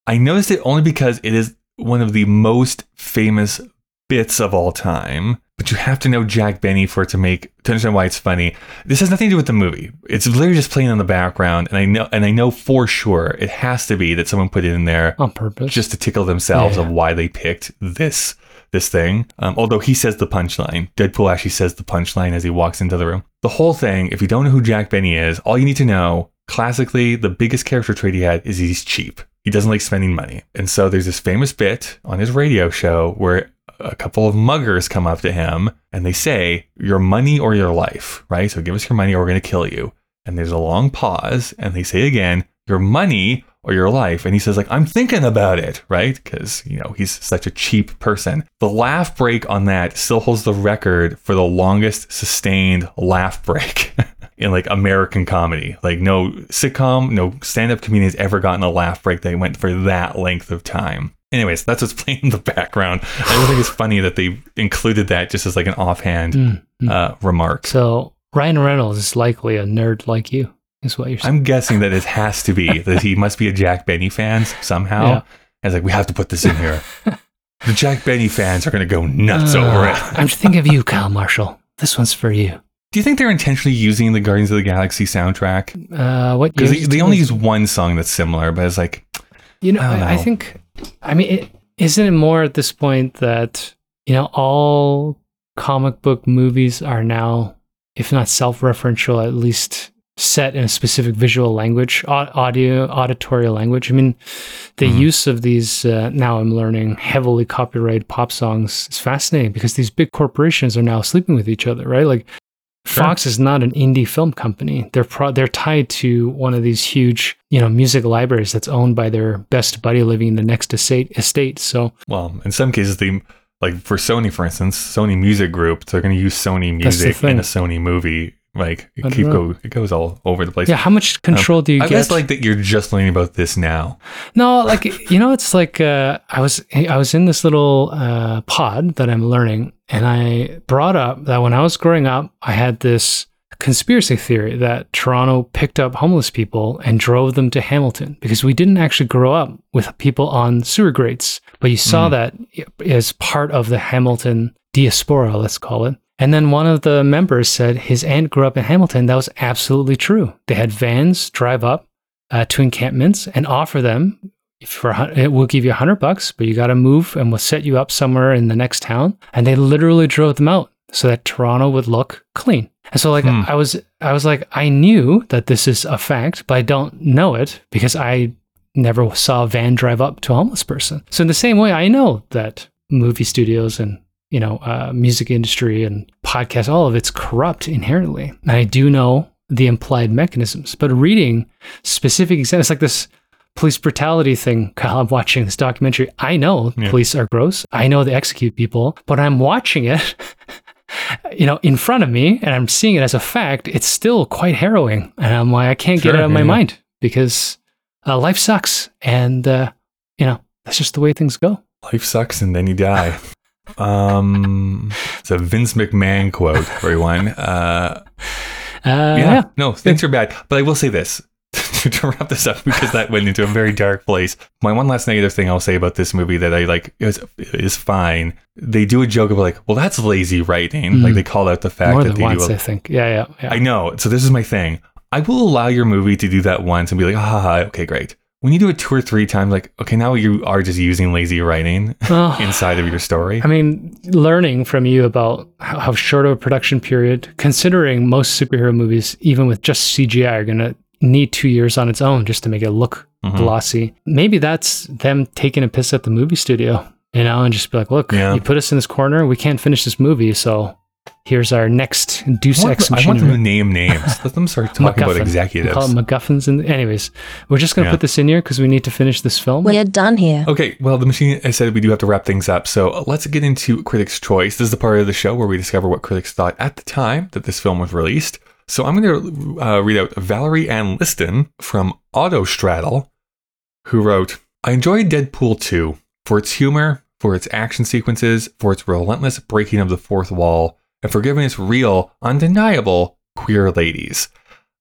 I noticed it only because it is one of the most famous bits of all time. But you have to know Jack Benny for it to make to understand why it's funny. This has nothing to do with the movie. It's literally just playing in the background, and I know and I know for sure it has to be that someone put it in there On purpose. just to tickle themselves Yeah. of why they picked this this thing. Um, although he says the punchline, Deadpool actually says the punchline as he walks into the room. The whole thing, if you don't know who Jack Benny is, all you need to know, classically, the biggest character trait he had is he's cheap. He doesn't like spending money. And so there's this famous bit on his radio show where a couple of muggers come up to him and they say, Your money or your life, right? So give us your money or we're going to kill you. And there's a long pause and they say again, Your money or your life. And he says, like, I'm thinking about it, right? Because, you know, he's such a cheap person. The laugh break on that still holds the record for the longest sustained laugh break in like American comedy. Like, no sitcom, no stand up comedian has ever gotten a laugh break that went for that length of time. Anyways, that's what's playing in the background. I don't think it's funny that they included that just as like an offhand Mm, mm. uh, remark. so Ryan Reynolds is likely a nerd like you, is what you're saying. I'm guessing that it has to be that he must be a Jack Benny fan somehow. Yeah. And it's like, we have to put this in here. the Jack Benny fans are going to go nuts over Uh, it. I'm just thinking of you, Kyle Marshall. This one's for you. Do you think they're intentionally using the Guardians of the Galaxy soundtrack? Uh, what? Because they, they only use one song that's similar, but it's like, You know, I don't I, I think. I mean, it, isn't it more at this point that you know all comic book movies are now, if not self-referential, at least set in a specific visual language, audio, auditory language. I mean, the Mhm. use of these uh, now I'm learning heavily copyrighted pop songs is fascinating because these big corporations are now sleeping with each other, right? Like Sure. Fox is not an indie film company. They're pro- they're tied to one of these huge, you know, music libraries that's owned by their best buddy living in the next estate. Estate. So Well, in some cases, they like for Sony, for instance, Sony Music Group, they're going to use Sony music in a Sony movie. Like it keep go, it goes all over the place. yeah, how much control do you I get? I guess like that you're just learning about this now. No, like you know, it's like uh, I was I was in this little uh, pod that I'm learning, and I brought up that when I was growing up, I had this conspiracy theory that Toronto picked up homeless people and drove them to Hamilton because we didn't actually grow up with people on sewer grates, but you saw that as part of the Hamilton diaspora, let's call it. And then one of the members said his aunt grew up in Hamilton. That was absolutely true. They had vans drive up uh, to encampments and offer them for it will give you a hundred bucks, but you got to move and we'll set you up somewhere in the next town. And they literally drove them out so that Toronto would look clean. And so like Hmm. I was I was like I knew that this is a fact, but I don't know it because I never saw a van drive up to a homeless person. So in the same way, I know that movie studios and you know uh, music industry and podcasts, all of it's corrupt inherently. And I do know the implied mechanisms, but reading specific examples like this police brutality thing, Kyle, I'm watching this documentary. I know Yeah. police are gross. I know they execute people, but I'm watching it. You know, in front of me, and I'm seeing it as a fact. It's still quite harrowing, and I'm like, I can't get it out of my yeah. mind because uh, life sucks, and uh, you know that's just the way things go. Life sucks and then you die. um, it's a Vince McMahon quote, everyone. Uh, Uh, yeah, yeah. no, things are bad. But I will say this to wrap this up because that went into a very dark place. My one last negative thing I'll say about this movie that I like is is fine. They do a joke of like, well, that's lazy writing. Like they call out the fact more that they once, do. I A, think. Yeah, yeah, yeah. I know. So this is my thing. I will allow your movie to do that once and be like, ah, okay, great. When you do it two or three times, like, okay, now you are just using lazy writing Oh. inside of your story. I mean, learning from you about how, how short of a production period, considering most superhero movies, even with just CGI, are going to need two years on its own just to make it look Mhm. glossy. Maybe that's them taking a piss at the movie studio, you know, and just be like, look, Yeah. you put us in this corner. We can't finish this movie. So here's our next Deus I want, Ex I want them to Machina. name names. Let them start talking about MacGuffin. executives. Call it MacGuffins. And anyways, we're just going to Yeah. put this in here because we need to finish this film. We're done here. Okay, well, the machine, I said we do have to wrap things up. So let's get into Critics' Choice. This is the part of the show where we discover what critics thought at the time that this film was released. So I'm going to uh, read out Valerie Ann Liston from Autostraddle, who wrote I enjoyed Deadpool 2 for its humor, for its action sequences, for its relentless breaking of the fourth wall, and for giving us real, undeniable queer ladies.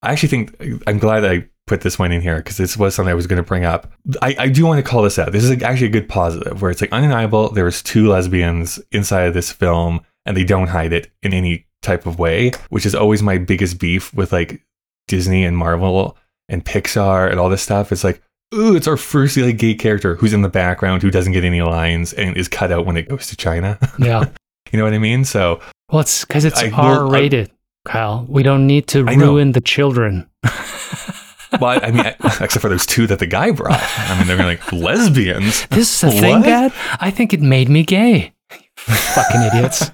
I actually think I'm glad I put this one in here because this was something I was going to bring up. I, I do want to call this out. This is actually a good positive where it's like undeniable. There was two lesbians inside of this film and they don't hide it in any type of way, which is always my biggest beef with like Disney and Marvel and Pixar and all this stuff. It's like, ooh, it's our first like gay character who's in the background who doesn't get any lines and is cut out when it goes to China. yeah. you know what I mean? So Well, it's because it's R rated, Kyle. We don't need to I know. ruin the children. But I mean, except for those two that the guy brought. I mean, they're like lesbians. This is a thing, Dad? I think it made me gay. Fucking idiots.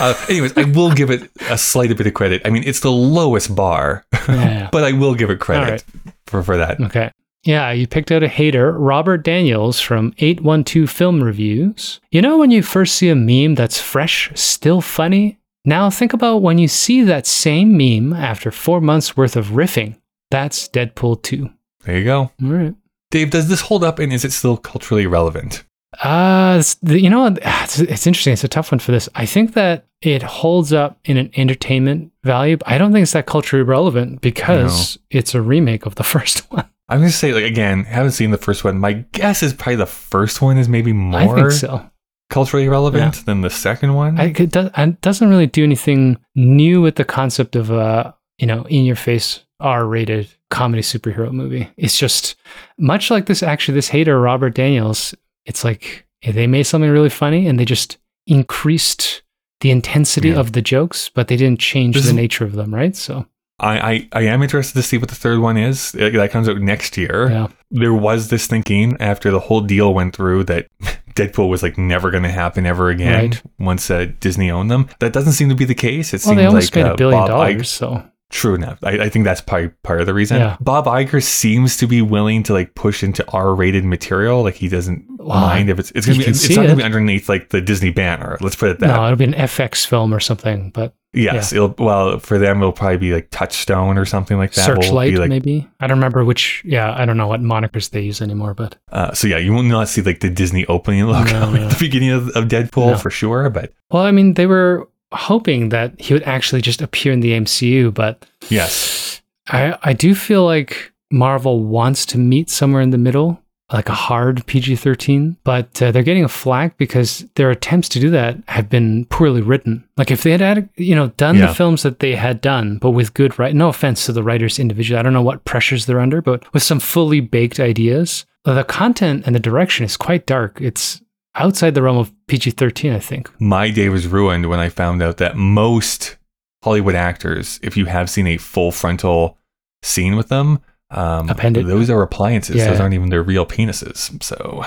Uh, anyways, I will give it a slight bit of credit. I mean, it's the lowest bar, Yeah. but I will give it credit right. for, for that. Okay. Yeah, you picked out a hater, Robert Daniels from 812 Film Reviews. You know when you first see a meme that's fresh, still funny? Now think about when you see that same meme after four months worth of riffing. That's Deadpool 2. There you go. All right. Dave, does this hold up and is it still culturally relevant? Uh, you know, what? it's, it's interesting. It's a tough one for this. I think that it holds up in an entertainment value. but I don't think it's that culturally relevant because it's a remake of the first one. I'm going to say, like, again, haven't seen the first one. My guess is probably the first one is maybe I more think so. culturally relevant than the second one. I, it, does, it doesn't really do anything new with the concept of a you know in your face R-rated comedy superhero movie. It's just much like this. Actually, this hater Robert Daniels. It's like they made something really funny and they just increased the intensity Yeah. of the jokes, but they didn't change This the nature of them, right? So I, I, I am interested to see what the third one is. That comes out next year. yeah, There was this thinking after the whole deal went through that Deadpool was like never going to happen ever again Right. once uh, Disney owned them. That doesn't seem to be the case. It well, seems they almost like made uh, a billion dollars. So True enough. I, I think that's probably part of the reason. Yeah. Bob Iger seems to be willing to like push into R-rated material. Like he doesn't Well, mind if it's it's gonna be it's not gonna be underneath like the Disney banner. Let's put it that. Way. No, it'll be an FX film or something, but yes. It'll well for them it'll probably be like Touchstone or something like that. Searchlight be, like, maybe. I don't remember which. Yeah, I don't know what monikers they use anymore, but Uh, so yeah, you will not see like the Disney opening logo No, no. at the beginning of, of Deadpool No. for sure. But well, I mean, they were hoping that he would actually just appear in the MCU, but yes, I I do feel like Marvel wants to meet somewhere in the middle, like a hard PG thirteen, but uh, they're getting a flack because their attempts to do that have been poorly written. Like if they had, had you know done Yeah. the films that they had done, but with good right. No offense to the writers individually, I don't know what pressures they're under, but with some fully baked ideas, the content and the direction is quite dark. It's outside the realm of PG thirteen, I think. my day was ruined when I found out that most Hollywood actors, if you have seen a full frontal scene with them, um, Appendage. those are appliances. Yeah. Those aren't even their real penises. So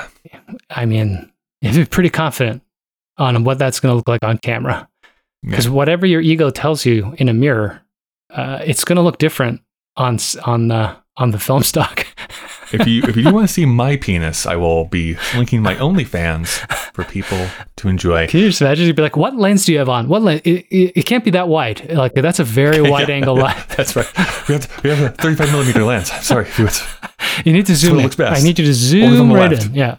I mean, you're pretty confident on what that's going to look like on camera. yeah. because whatever your ego tells you in a mirror, uh, it's going to look different on on the on the film stock. if you if you do want to see my penis, I will be linking my OnlyFans for people to enjoy. Can you just imagine? You'd be like, "What lens do you have on? What lens? It, it, it can't be that wide. Like that's a very wide angle lens. That's right. We have, we have a 35 millimeter lens. Sorry. You need to zoom in. looks best. I need you to zoom right left. in. Yeah.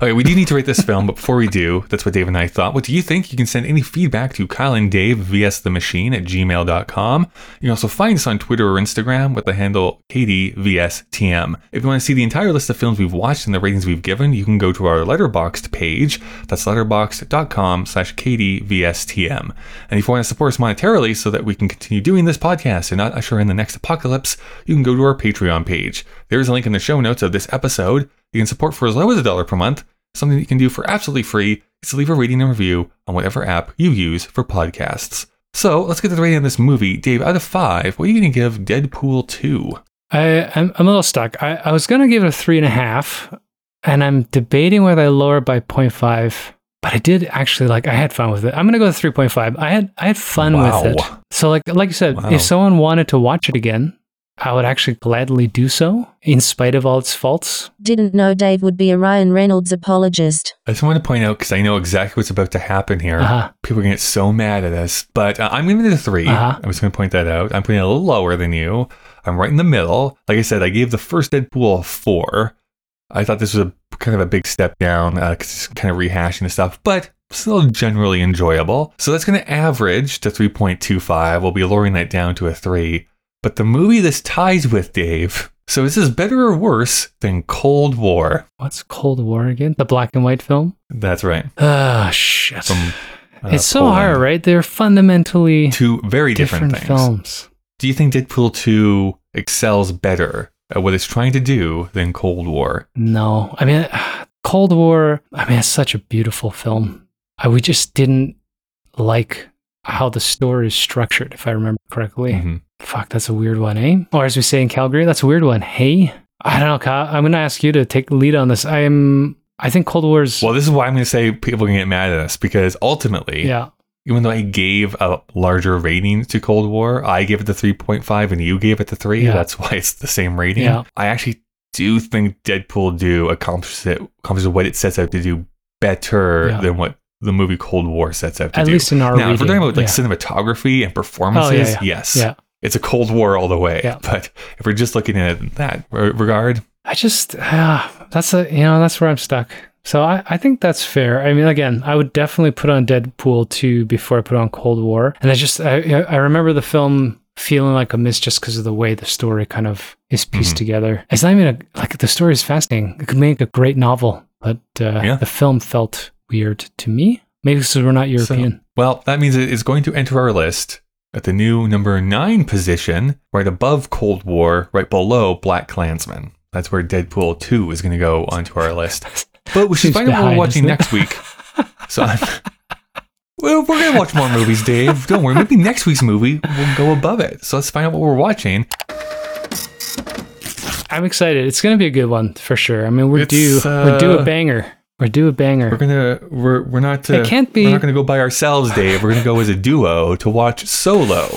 Okay, we do need to rate this film, but before we do, that's what Dave and I thought. What do you think? You can send any feedback to Kyle and Dave vs the machine at gmail.com. You can also find us on Twitter or Instagram with the handle KDVSTM. If you want to see the entire list of films we've watched and the ratings we've given, you can go to our Letterboxd page. That's letterboxd.com slash KDVSTM. And if you want to support us monetarily so that we can continue doing this podcast and not usher in the next apocalypse, you can go to our Patreon page. There's a link in the show notes of this episode. You can support for as low as a dollar per month. Something that you can do for absolutely free is to leave a rating and review on whatever app you use for podcasts. So let's get to the rating of this movie. Dave, out of five, what are you going to give Deadpool 2? I, I'm, I'm a little stuck. I, I was going to give it a three and a half, and I'm debating whether I lower it by 0.5. But I did actually like. I had fun with it. I'm gonna go with 3.5. I had I had fun Wow. with it. So like like you said, Wow. if someone wanted to watch it again, I would actually gladly do so, in spite of all its faults. Didn't know Dave would be a Ryan Reynolds apologist. I just want to point out because I know exactly what's about to happen here. Uh-huh. People are going to get so mad at us, but uh, I'm giving it a 3 Uh-huh. I'm just going to point that out. I'm putting it a little lower than you. I'm right in the middle. Like I said, I gave the first Deadpool a four. I thought this was a kind of a big step down because it's kind of rehashing the stuff, but still generally enjoyable. So that's going to average to 3.25. We'll be lowering that down to a three. But the movie this ties with, Dave. So is this better or worse than Cold War? What's Cold War again? The black and white film? That's right. Ah, shit. From uh, it's so Poland. hard, right? They're fundamentally Two very different, different, things. films. Do you think Deadpool 2 excels better at what it's trying to do than Cold War? No, I mean, Cold War. I mean, it's such a beautiful film. I, we just didn't like how the store is structured, if I remember correctly. Mhm. Fuck, that's a weird one, eh? Or as we say in Calgary, that's a weird one. Hey, I don't know, Kyle. I'm gonna ask you to take the lead on this. I'm. I think Cold War's. Well, this is why I'm going to say people can get mad at us because ultimately, yeah, even though I gave a larger rating to Cold War, I gave it the 3.5 and you gave it the 3. Yeah. That's why it's the same rating. Yeah. I actually do think Deadpool do accomplishes it accomplishes what it sets out to do better Yeah. than what the movie Cold War sets out to at do. least in our now, if we're talking about like yeah. cinematography and performances, Oh, yeah, yes. yeah. It's a Cold War all the way. But if we're just looking at it in that regard, I just ah, that's a you know that's where I'm stuck. So I, I think that's fair. I mean, again, I would definitely put on Deadpool 2 before I put on Cold War. And I just I I remember the film feeling like a miss just because of the way the story kind of is pieced Mhm. together. It's not even a, like the story is fascinating. It could make a great novel, but uh, Yeah. the film felt weird to me. Maybe because we're not European. well, that means it is going to enter our list at the new number nine position, right above Cold War, right below BlacKkKlansman. That's where Deadpool 2 is going to go onto our list. But we should find out what we're watching next week. So I'm, Well, we're gonna watch more movies, Dave. Don't worry. Maybe next week's movie will go above it. So let's find out what we're watching. I'm excited. It's going to be a good one for sure. I mean, we're It's, due. we're due uh, a banger. We're due a banger. We're gonna we're we're not. Uh, It can't be- We're not gonna go by ourselves, Dave. We're gonna go as a duo to watch Solo.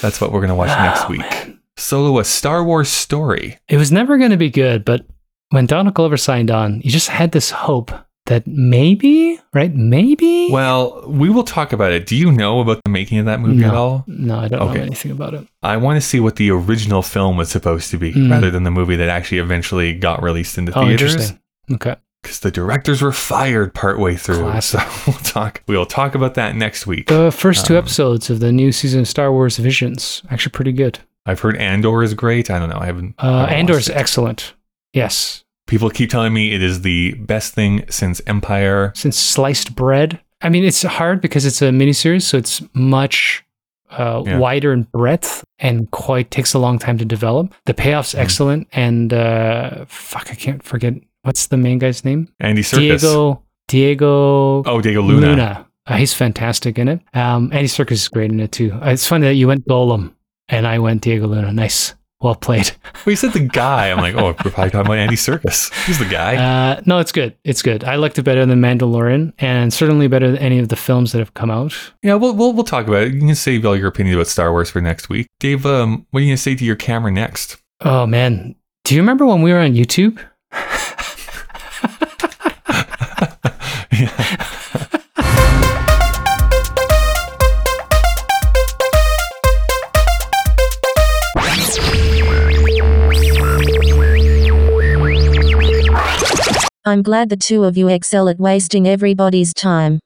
That's what we're gonna watch next week. Solo, a Star Wars story. It was never going to be good, but when Donald Glover signed on, you just had this hope that maybe, right? Maybe. Well, we will talk about it. Do you know about the making of that movie at all? no, I don't know anything about it. I want to see what the original film was supposed to be, Mm. rather than the movie that actually eventually got released into Oh, theaters. interesting. Okay. Because the directors were fired partway through. Classic. So we'll talk. We'll talk about that next week. The first two Um, episodes of the new season of Star Wars Visions actually pretty good. I've heard Andor is great. I don't know. I haven't. Uh, watched it. excellent. Yes, People keep telling me it is the best thing since Empire. since sliced bread. I mean, it's hard because it's a miniseries, so it's much uh, Yeah. wider in breadth and quite takes a long time to develop. The payoff's Mm. excellent, and uh, fuck, I can't forget what's the main guy's name. Andy Serkis. Diego Diego Oh, Diego Luna. Uh, he's fantastic in it. Um, Andy Serkis is great in it too. Uh, It's funny that you went Gollum and I went Diego Luna. Nice, well played. Well, you said the guy. I'm like, oh, we're probably talking about Andy Serkis. He's the guy. Uh, no, it's good. It's good. I liked it better than Mandalorian, and certainly better than any of the films that have come out. yeah, we'll, we'll we'll talk about it. You can save all your opinions about Star Wars for next week. Dave, um, what are you gonna say to your camera next? Oh man, do you remember when we were on YouTube? I'm glad the two of you excel at wasting everybody's time.